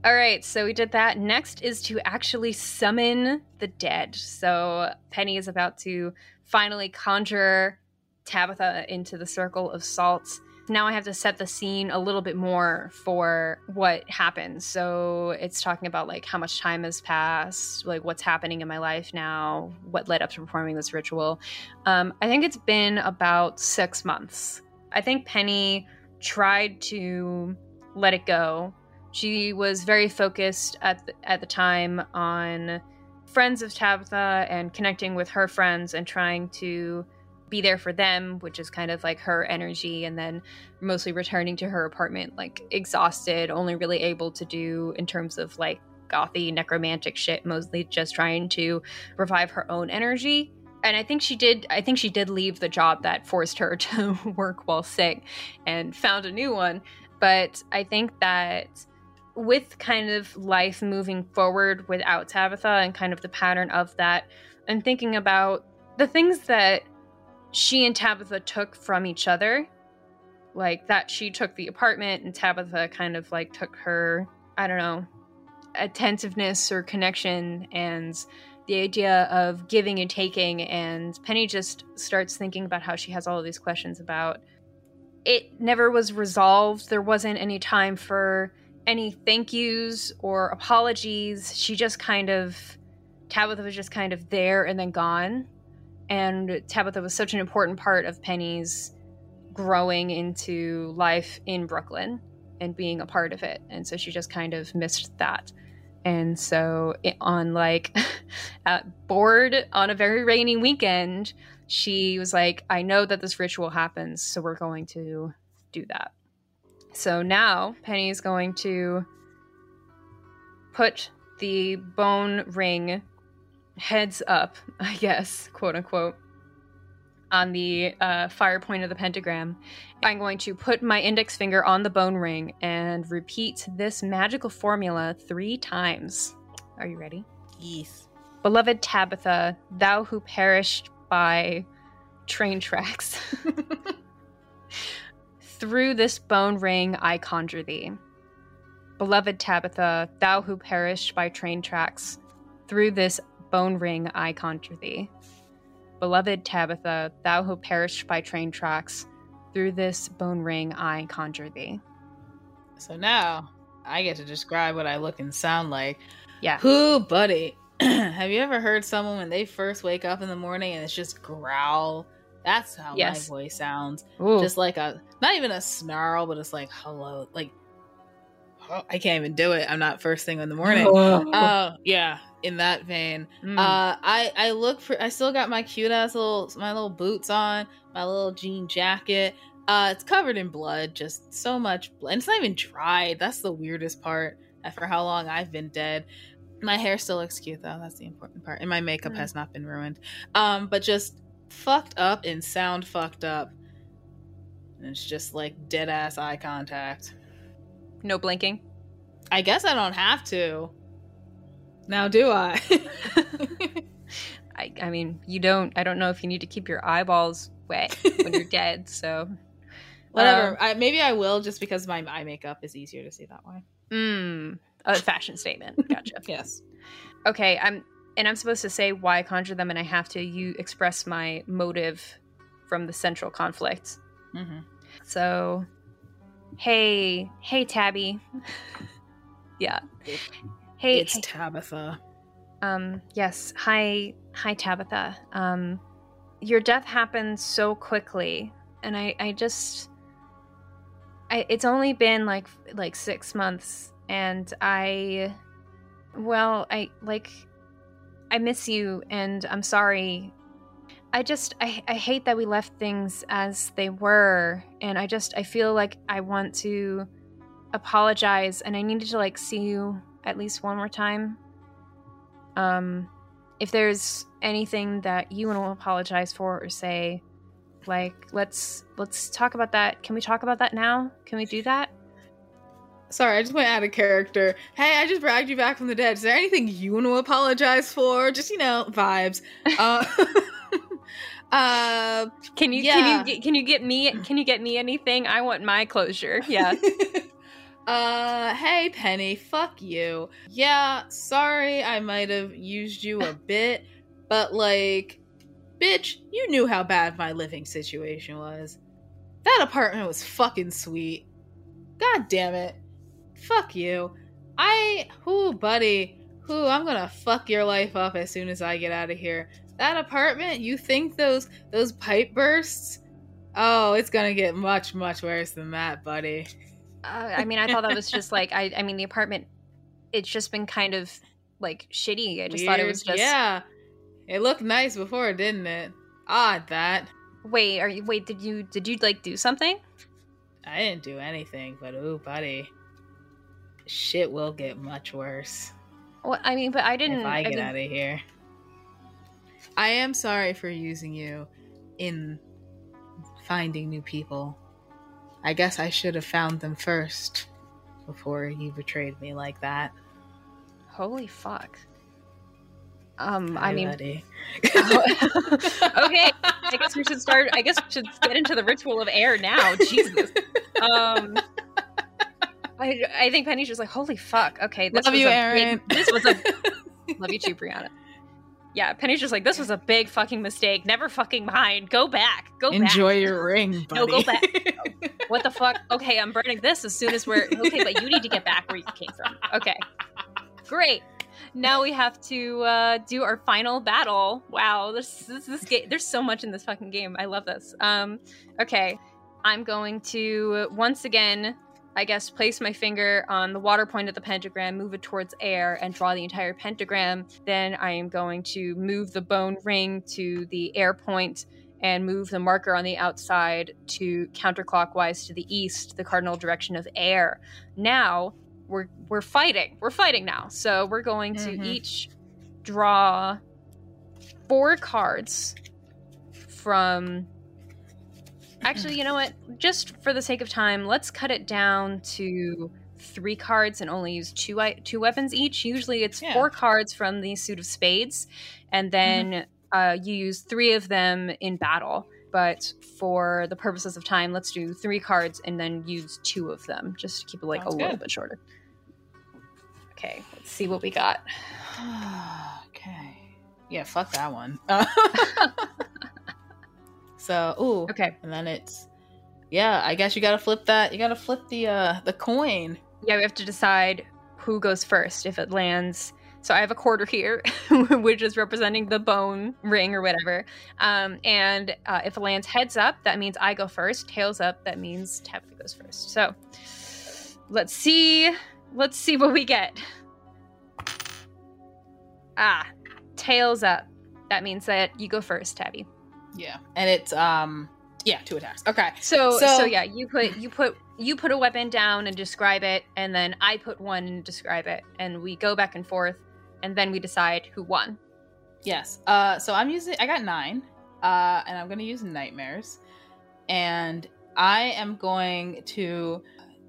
All right, so we did that. Next is to actually summon the dead. So Penny is about to finally conjure Tabitha into the circle of salt now I have to set the scene a little bit more for what happens. So it's talking about like how much time has passed, like what's happening in my life now, what led up to performing this ritual. Um, I think it's been about six months. I think Penny tried to let it go. She was very focused at the, at the time on friends of Tabitha and connecting with her friends and trying to be there for them, which is kind of like her energy, and then mostly returning to her apartment like exhausted, only really able to do in terms of like gothy necromantic shit, mostly just trying to revive her own energy. And I think she did I think she did leave the job that forced her to work while sick and found a new one. But I think that with kind of life moving forward without Tabitha and kind of the pattern of that, and thinking about the things that she and Tabitha took from each other. Like that she took the apartment and Tabitha kind of like took her, I don't know, attentiveness or connection and the idea of giving and taking and Penny just starts thinking about how she has all of these questions about it never was resolved. There wasn't any time for any thank yous or apologies. She just kind of Tabitha was just kind of there and then gone and Tabitha was such an important part of Penny's growing into life in Brooklyn and being a part of it. And so she just kind of missed that. And so it, on like bored on a very rainy weekend, she was like, I know that this ritual happens, so we're going to do that. So now Penny is going to put the bone ring heads up, I guess, quote unquote, on the uh, fire point of the pentagram. I'm going to put my index finger on the bone ring and repeat this magical formula three times. Are you ready? Yes. Beloved Tabitha, thou who perished by train tracks. Through this bone ring I conjure thee. Beloved Tabitha, thou who perished by train tracks, through this bone ring I conjure thee. Beloved Tabitha, thou who perished by train tracks, through this bone ring I conjure thee. So now I get to describe what I look and sound like. Yeah. Who, buddy? Have you ever heard someone when they first wake up in the morning and it's just growl? That's how Yes. my voice sounds. Ooh. Just like a, not even a snarl, but it's like hello. Like, oh, I can't even do it. I'm not first thing in the morning. Oh. Oh, yeah. In that vein. Mm. Uh, I I look for. I still got my cute ass little my little boots on, my little jean jacket. Uh, it's covered in blood, just so much blood. And it's not even dried. That's the weirdest part. For how long I've been dead. My hair still looks cute though. That's the important part. And my makeup Mm. has not been ruined. Um, but just fucked up and sound fucked up. And it's just like dead ass eye contact. no blinking. I guess I don't have to. Now do I? I, I mean, you don't. I don't know if you need to keep your eyeballs wet when you're dead. So, Whatever. Um, I, maybe I will just because my eye makeup is easier to see that way. mm, a fashion statement. Gotcha. Yes. okay, I'm and I'm supposed to say why I conjure them, and I have to you express my motive from the central conflict. Mm-hmm. So, hey, hey, Tabby. yeah. Hey, it's hey, Tabitha. um, yes. Hi, hi, Tabitha. Um, your death happened so quickly, and I, I just, I, it's only been like, like six months, and I, well, I like, I miss you, and I'm sorry. I just, I, I hate that we left things as they were, and I just, I feel like I want to apologize, and I needed to like see you at least one more time um if there's anything that you want to apologize for or say like let's let's talk about that can we talk about that now can we do that Sorry, I just went out of character. Hey, I just bragged you back from the dead. Is there anything you want to apologize for? Just you know, vibes. Uh, uh, can you Yeah. can you get- can you get me can you get me anything i want my closure yeah uh, hey Penny, fuck you. Yeah, sorry I might have used you a bit, but like, bitch, you knew how bad my living situation was. That apartment was fucking sweet. God damn it. Fuck you. I, who, buddy, who, I'm gonna fuck your life up as soon as I get out of here. That apartment, you think those, those pipe bursts? Oh, it's gonna get much, much worse than that, buddy. Uh, i mean i thought that was just like i i mean the apartment it's just been kind of like shitty i just thought it was just yeah. It looked nice before, didn't it? Odd that wait are you wait did you did you like do something I didn't do anything, but ooh, buddy, shit will get much worse well i mean but i didn't if I get mean- out of here. I am sorry for using you in finding new people. I guess I should have found them first before you betrayed me like that. holy fuck um i Hi, mean buddy. okay I guess we should start. I guess we should get into the ritual of air now. Jesus. Um, I, I think Penny's just like, holy fuck. Okay, this Love was you, a Aaron. Big, this was a love you too, Brianna. Yeah, Penny's just like, this was a big fucking mistake. Never fucking mind. Go back. Go Enjoy back. Enjoy your ring, buddy. No, go back. What the fuck? Okay, I'm burning this as soon as we're okay, but you need to get back where you came from. Okay, great. Now we have to uh, do our final battle. Wow, this this, this game. There's so much in this fucking game. I love this. Um, okay, I'm going to once again, I guess, place my finger on the water point of the pentagram, move it towards air, and draw the entire pentagram. Then I am going to move the bone ring to the air point and move the marker on the outside to counterclockwise to the east, the cardinal direction of air. Now we're we're fighting. We're fighting now. So we're going to Mhm. each draw four cards from Actually, you know what? Just for the sake of time, let's cut it down to three cards and only use two two weapons each. Usually, it's Yeah. four cards from the suit of spades, and then uh, you use three of them in battle. But for the purposes of time, let's do three cards and then use two of them, just to keep it like Sounds a little bit shorter. Okay, let's see what we got. okay. Yeah, fuck that one. So, ooh. Okay, And then it's yeah, I guess you gotta flip that you gotta flip the uh the coin. yeah, we have to decide who goes first if it lands. So I have a quarter here, which is representing the bone ring or whatever. Um, and uh, if it lands heads up, that means I go first. Tails up, that means Tabitha goes first. So let's see. Let's see what we get. Ah, tails up. That means that you go first, Tabby. Yeah. And it's um yeah, two attacks. Okay. So, so So- yeah, you put you put you put a weapon down and describe it, and then I put one and describe it, and we go back and forth, and then we decide who won. Yes. Uh so I'm using I got nine. Uh and I'm gonna use nightmares. And I am going to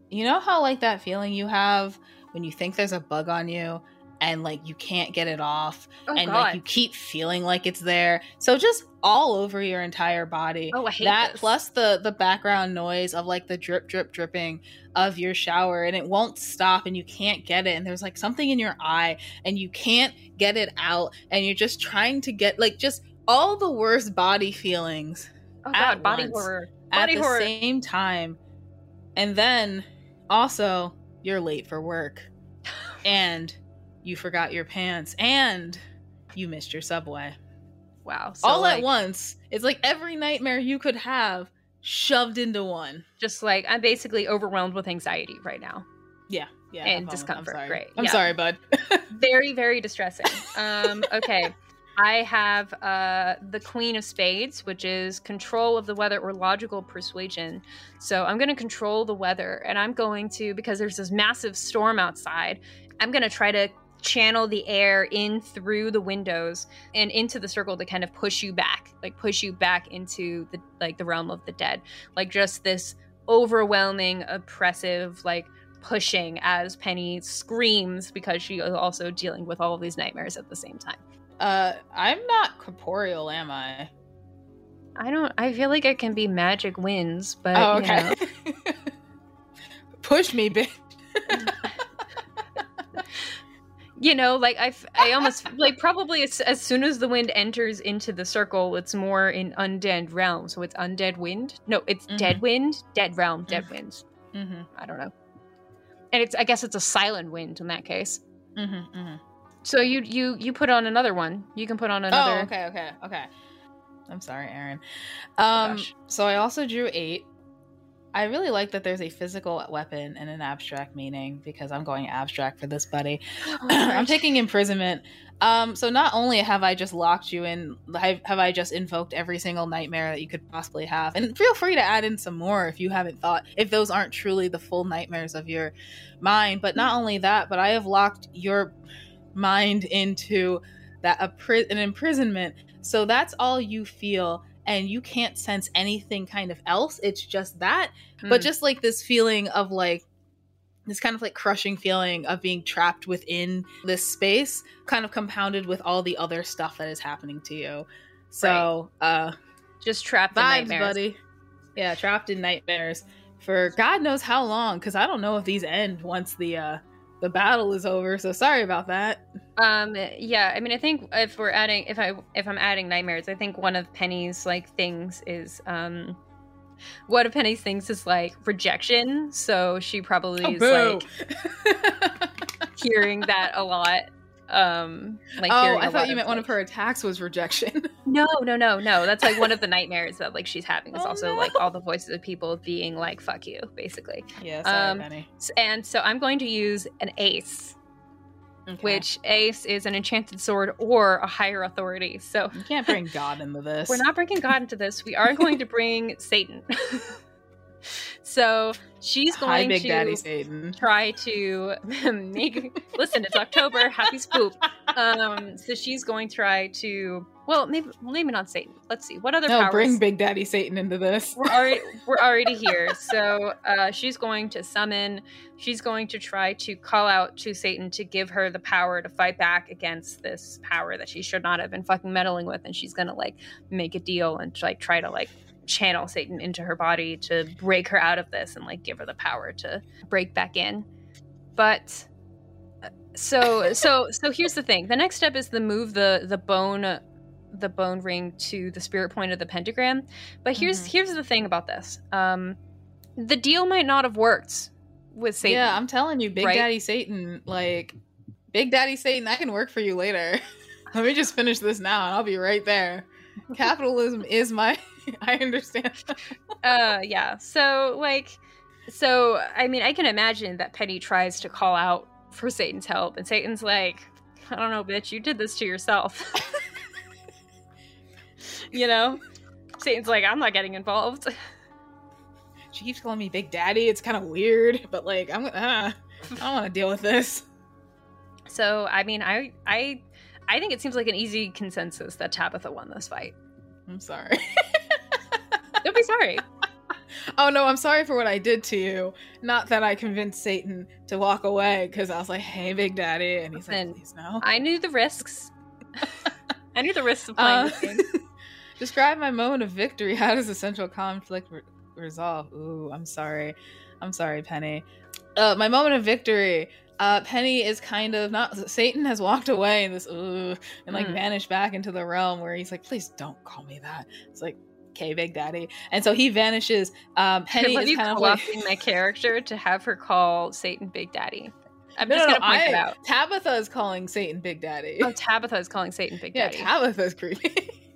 you know how like that feeling you have when you think there's a bug on you and like you can't get it off Oh and God! like you keep feeling like it's there. So just all over your entire body. oh, I hate that this. plus the the background noise of like the drip drip dripping of your shower and it won't stop and you can't get it and there's like something in your eye and you can't get it out and you're just trying to get like just all the worst body feelings oh at God, body horror. at the horror. same time and then also you're late for work and you forgot your pants and you missed your subway Wow. So all like, at once. It's like every nightmare you could have shoved into one. Just like I'm basically overwhelmed with anxiety right now. Yeah, yeah. And problem. discomfort. I'm. Great. I'm Yeah. sorry, bud. very very distressing um okay i have uh the queen of spades which is control of the weather or logical persuasion so i'm going to control the weather and i'm going to because there's this massive storm outside i'm going to try to channel the air in through the windows and into the circle to kind of push you back like push you back into the like the realm of the dead like just this overwhelming oppressive like pushing as Penny screams because she is also dealing with all of these nightmares at the same time. Uh, I'm not corporeal, am I? I don't. I feel like it can be magic winds, but oh, you okay. know. Push me, bitch. You know, like i i almost like probably as, as soon as the wind enters into the circle, it's more in undead realm. So it's undead wind. No, it's Mhm. dead wind, dead realm, dead Mhm. winds. Mm-hmm. I don't know. And it's I guess it's a silent wind in that case. Mm-hmm. mm-hmm. So you you you put on another one. You can put on another. Oh, okay, okay, okay. I'm sorry, Aaron. Um, gosh. so I also drew eight. I really like that there's a physical weapon and an abstract meaning because I'm going abstract for this buddy. I'm taking imprisonment. Um, so not only have I just locked you in, have, have I just invoked every single nightmare that you could possibly have, and feel free to add in some more if you haven't thought if those aren't truly the full nightmares of your mind. But not only that, but I have locked your mind into that a pri- an imprisonment. So that's all you feel, and you can't sense anything kind of else. It's just that but Mm. just like this feeling of like this kind of like crushing feeling of being trapped within this space kind of compounded with all the other stuff that is happening to you so uh just trapped in nightmares. buddy yeah trapped in nightmares for god knows how long because i don't know if these end once the uh the battle is over so sorry about that Um, yeah, I mean, I think if we're adding, if I if I'm adding nightmares, I think one of Penny's like things is um, one of Penny's things is like rejection. So she probably oh is boo like hearing that a lot. Um, like oh, I thought you meant of, one of her attacks was rejection. No, no, no, no. That's like one of the nightmares that like she's having. Is Oh, also no. like all the voices of people being like "fuck you," basically. yeah, sorry, Penny. And so I'm going to use an ace, which ace is an enchanted sword or a higher authority. So you can't bring God into this. we're not bringing God into this. We are going to bring Satan. so she's Hi, going Big to Daddy Satan. try to make. listen, it's October. Happy spoop. Um, so she's going to try to. Well, maybe well, maybe not Satan. Let's see. What other power? No, powers? bring Big Daddy Satan into this. we're already we're already here. So uh, she's going to summon. She's going to try to call out to Satan to give her the power to fight back against this power that she should not have been fucking meddling with, and she's gonna like make a deal and like try to like channel Satan into her body to break her out of this and like give her the power to break back in. But uh, so so so here's the thing. The next step is to move the the bone the bone ring to the spirit point of the pentagram. But here's Mhm. here's the thing about this. Um the deal might not have worked with Satan. Yeah, I'm telling you, Big right? Daddy Satan, like Big Daddy Satan, I can work for you later. Let me just finish this now and I'll be right there. Capitalism is my I understand. uh yeah so like so i mean i can imagine that penny tries to call out for satan's help and satan's like i don't know bitch you did this to yourself you know satan's like i'm not getting involved She keeps calling me Big Daddy. It's kind of weird, but like I'm uh, I don't want to deal with this. so i mean i i i think it seems like an easy consensus that tabitha won this fight I'm sorry. don't be sorry oh no, I'm sorry for what I did to you. Not that I convinced Satan to walk away because I was like, "Hey, Big Daddy," and he's Listen, like, "Please no." i knew the risks i knew the risks of playing Uh, this game Describe my moment of victory. How does the central conflict re- resolve? Ooh, I'm sorry. I'm sorry, Penny. Uh, my moment of victory. Uh, Penny is kind of not. Satan has walked away and this ooh and like Mm. vanished back into the realm where he's like, please don't call me that. It's like, okay, Big Daddy. And so he vanishes. Um, Penny is kind of like. my character to have her call Satan Big Daddy. I'm No, just no, gonna point it out. Tabitha is calling Satan Big Daddy. Oh, Tabitha is calling Satan Big Daddy. Yeah. Tabitha's creepy.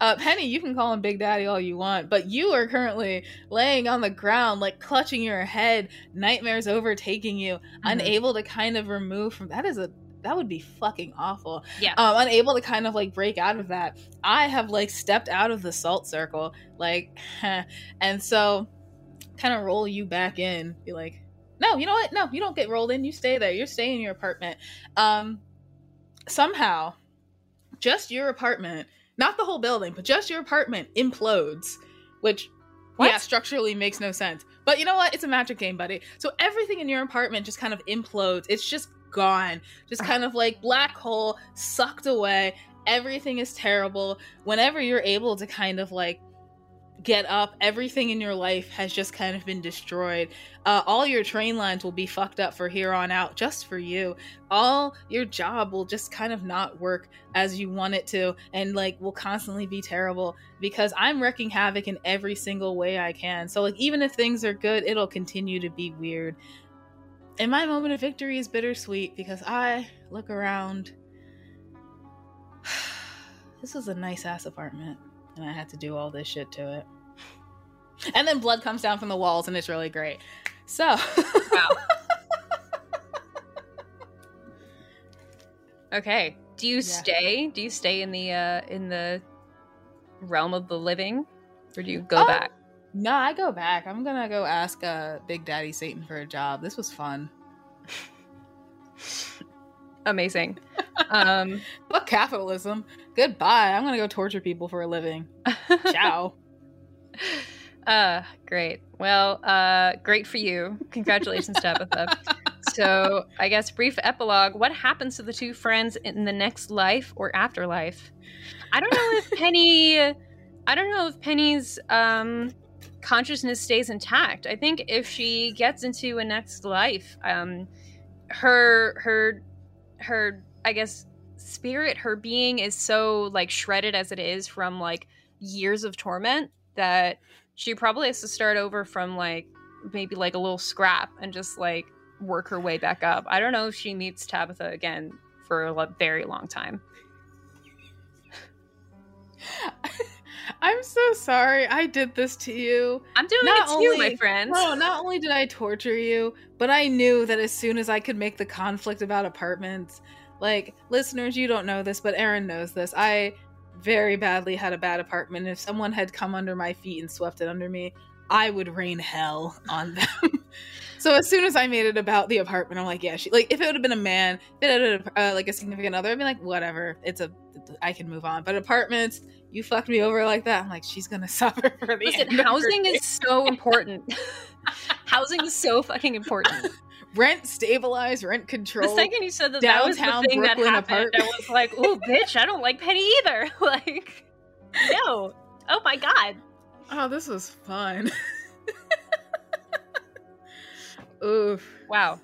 uh, Penny, you can call him Big Daddy all you want, but you are currently laying on the ground, like clutching your head, nightmares overtaking you, Mm-hmm. unable to kind of remove from that is a that would be fucking awful. Yeah. Um, unable to kind of like break out of that. I have like stepped out of the salt circle, like, and so kind of roll you back in. Be like, no, you know what? No, you don't get rolled in. You stay there. You're staying in your apartment. Um, somehow, just your apartment, not the whole building, but just your apartment implodes, which What? yeah, structurally makes no sense. But you know what? It's a magic game, buddy. So everything in your apartment just kind of implodes. It's just gone. Just ah. kind of like black hole sucked away. Everything is terrible. Whenever you're able to kind of like get up, everything in your life has just kind of been destroyed. Uh, all your train lines will be fucked up for here on out, just for you. All your job will just kind of not work as you want it to, and like will constantly be terrible because I'm wrecking havoc in every single way I can. So, like, even if things are good, it'll continue to be weird. And my moment of victory is bittersweet because I look around. this is a nice ass apartment, and I had to do all this shit to it. And then blood comes down from the walls, and it's really great. So, Wow. okay. Do you stay? Do you stay in the uh in the realm of the living, or do you go Oh. back? no, I go back. I'm gonna go ask uh, Big Daddy Satan for a job. This was fun. Amazing. Um, Fuck capitalism. Goodbye. I'm gonna go torture people for a living. Ciao. uh, great. Well, uh, great for you. Congratulations, Tabitha. so, I guess brief epilogue. What happens to the two friends in the next life or afterlife? I don't know if Penny. I don't know if Penny's um, consciousness stays intact. I think if she gets into a next life, um, her her her I guess spirit, her being is so like shredded as it is from like years of torment that she probably has to start over from like maybe like a little scrap and just like work her way back up. I don't know if she meets Tabitha again for a very long time. I'm so sorry I did this to you. I'm doing not it to you, my friends. No, not only did I torture you, but I knew that as soon as I could make the conflict about apartments, like listeners, you don't know this, but Eryn knows this. I very badly had a bad apartment. If someone had come under my feet and swept it under me, I would rain hell on them. so as soon as I made it about the apartment, I'm like, yeah, she like if it would have been a man, if it had uh, like a significant other, I'd be like, whatever, it's a, I can move on. But apartments, you fucked me over like that. I'm like, she's gonna suffer for the Listen, housing is so important. housing is so fucking important. Rent stabilized, rent control. The second you said that that was the thing Brooklyn that happened, apart- I was like, "Oh, bitch, I don't like Penny either." like, no. Oh my god. Oh, this was fun. Oof. Wow.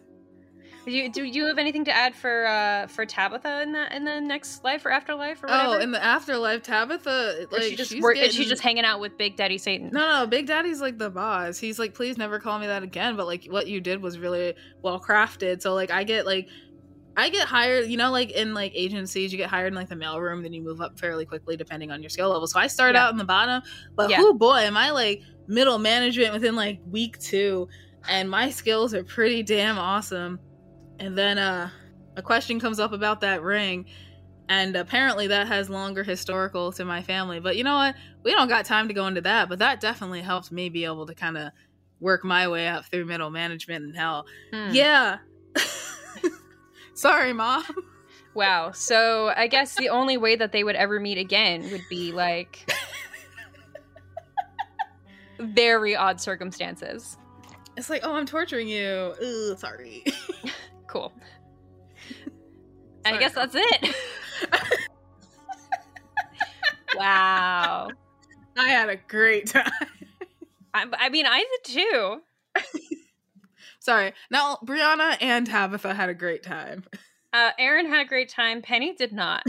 Do you, do you have anything to add for uh for Tabitha in the in the next life or afterlife or whatever? Oh, in the afterlife, Tabitha like she just she's work, getting... she's just hanging out with Big Daddy Satan. No, no, Big Daddy's like the boss. He's like, please never call me that again. But like, what you did was really well crafted. So like, I get like. I get hired, you know, like in like agencies, you get hired in like the mailroom, then you move up fairly quickly depending on your skill level. So I start yeah. out in the bottom, but yeah. oh boy, am I like middle management within like week two, and my skills are pretty damn awesome. And then uh, a question comes up about that ring, and apparently that has longer historical to my family. But you know what? We don't got time to go into that. But that definitely helped me be able to kind of work my way up through middle management and hell. Hmm. Yeah. Sorry, mom. Wow. So I guess the only way that they would ever meet again would be like very odd circumstances. It's like, oh, I'm torturing you. Ugh, sorry. Cool. I guess that's it. wow. I had a great time. I, I mean, I did too. Sorry. Now, Brianna and Tabitha had a great time. Uh, Eryn had a great time. Penny did not.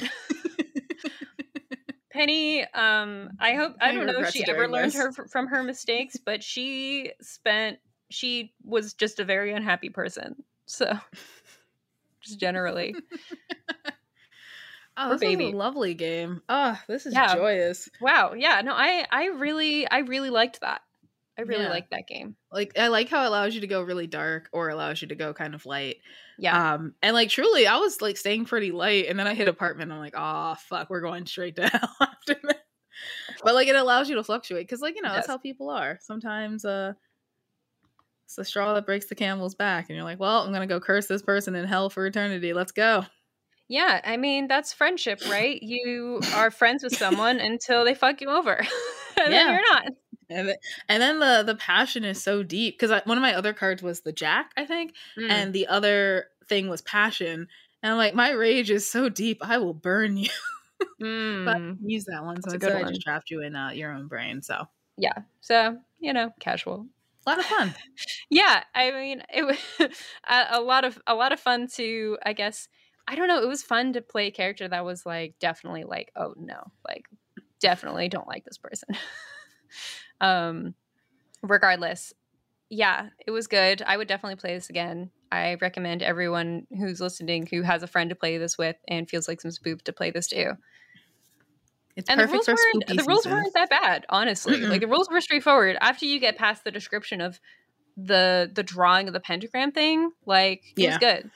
Penny, um, I hope I don't know if she ever learned her from her mistakes, but she spent she was just a very unhappy person. So just generally. oh, this baby. is a lovely game. Oh, this is yeah. joyous. Wow. Yeah. No, I I really I really liked that. I really yeah. liked that game. Like I like how it allows you to go really dark or allows you to go kind of light. Yeah. Um and like truly I was like staying pretty light and then I hit apartment I'm like, "Oh, fuck, we're going straight down after that." But like it allows you to fluctuate cuz like, you know, that's how people are. Sometimes uh it's the straw that breaks the camel's back. And you're like, well, I'm going to go curse this person in hell for eternity. Let's go. Yeah, I mean that's friendship, right? You are friends with someone until they fuck you over, and yeah. then you're not. And, and then the the passion is so deep because one of my other cards was the Jack, I think, mm. and the other thing was passion. And I'm like, my rage is so deep, I will burn you. mm. But use that one, so I just trapped you in uh, your own brain. So yeah, so you know, casual a lot of fun. yeah, I mean, it was a, lot of a lot of fun to, I guess. I don't know. It was fun to play a character that was like definitely like, oh no, like definitely don't like this person. um, regardless, yeah, it was good. I would definitely play this again. I recommend everyone who's listening who has a friend to play this with and feels like some spoop to play this too. It's and the rules weren't the rules weren't that bad, honestly. like the rules were straightforward. After you get past the description of the the drawing of the pentagram thing, like it yeah. was good.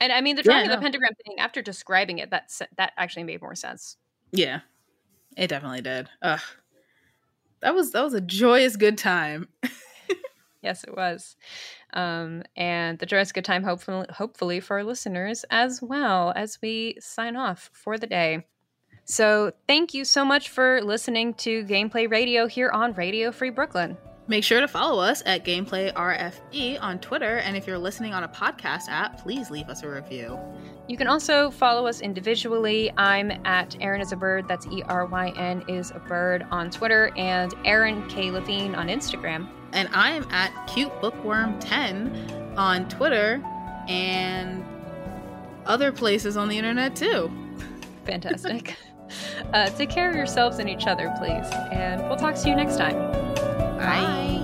And I mean, the drawing yeah, of the pentagram thing. After describing it, that that actually made more sense. Yeah, it definitely did. Ugh, that was that was a joyous good time. yes, it was. Um, and the joyous good time, hopefully, hopefully for our listeners as well as we sign off for the day. So, thank you so much for listening to Gameplay Radio here on Radio Free Brooklyn. Make sure to follow us at Gameplay RFB on Twitter, and if you're listening on a podcast app, please leave us a review. You can also follow us individually. I'm at Eryn is a bird. That's E R Y N is a bird on Twitter, and Eryn K Levine on Instagram. And I am at Cute Bookworm 10 on Twitter and other places on the internet too. Fantastic. Uh, take care of yourselves and each other, please. And we'll talk to you next time. Bye. Bye.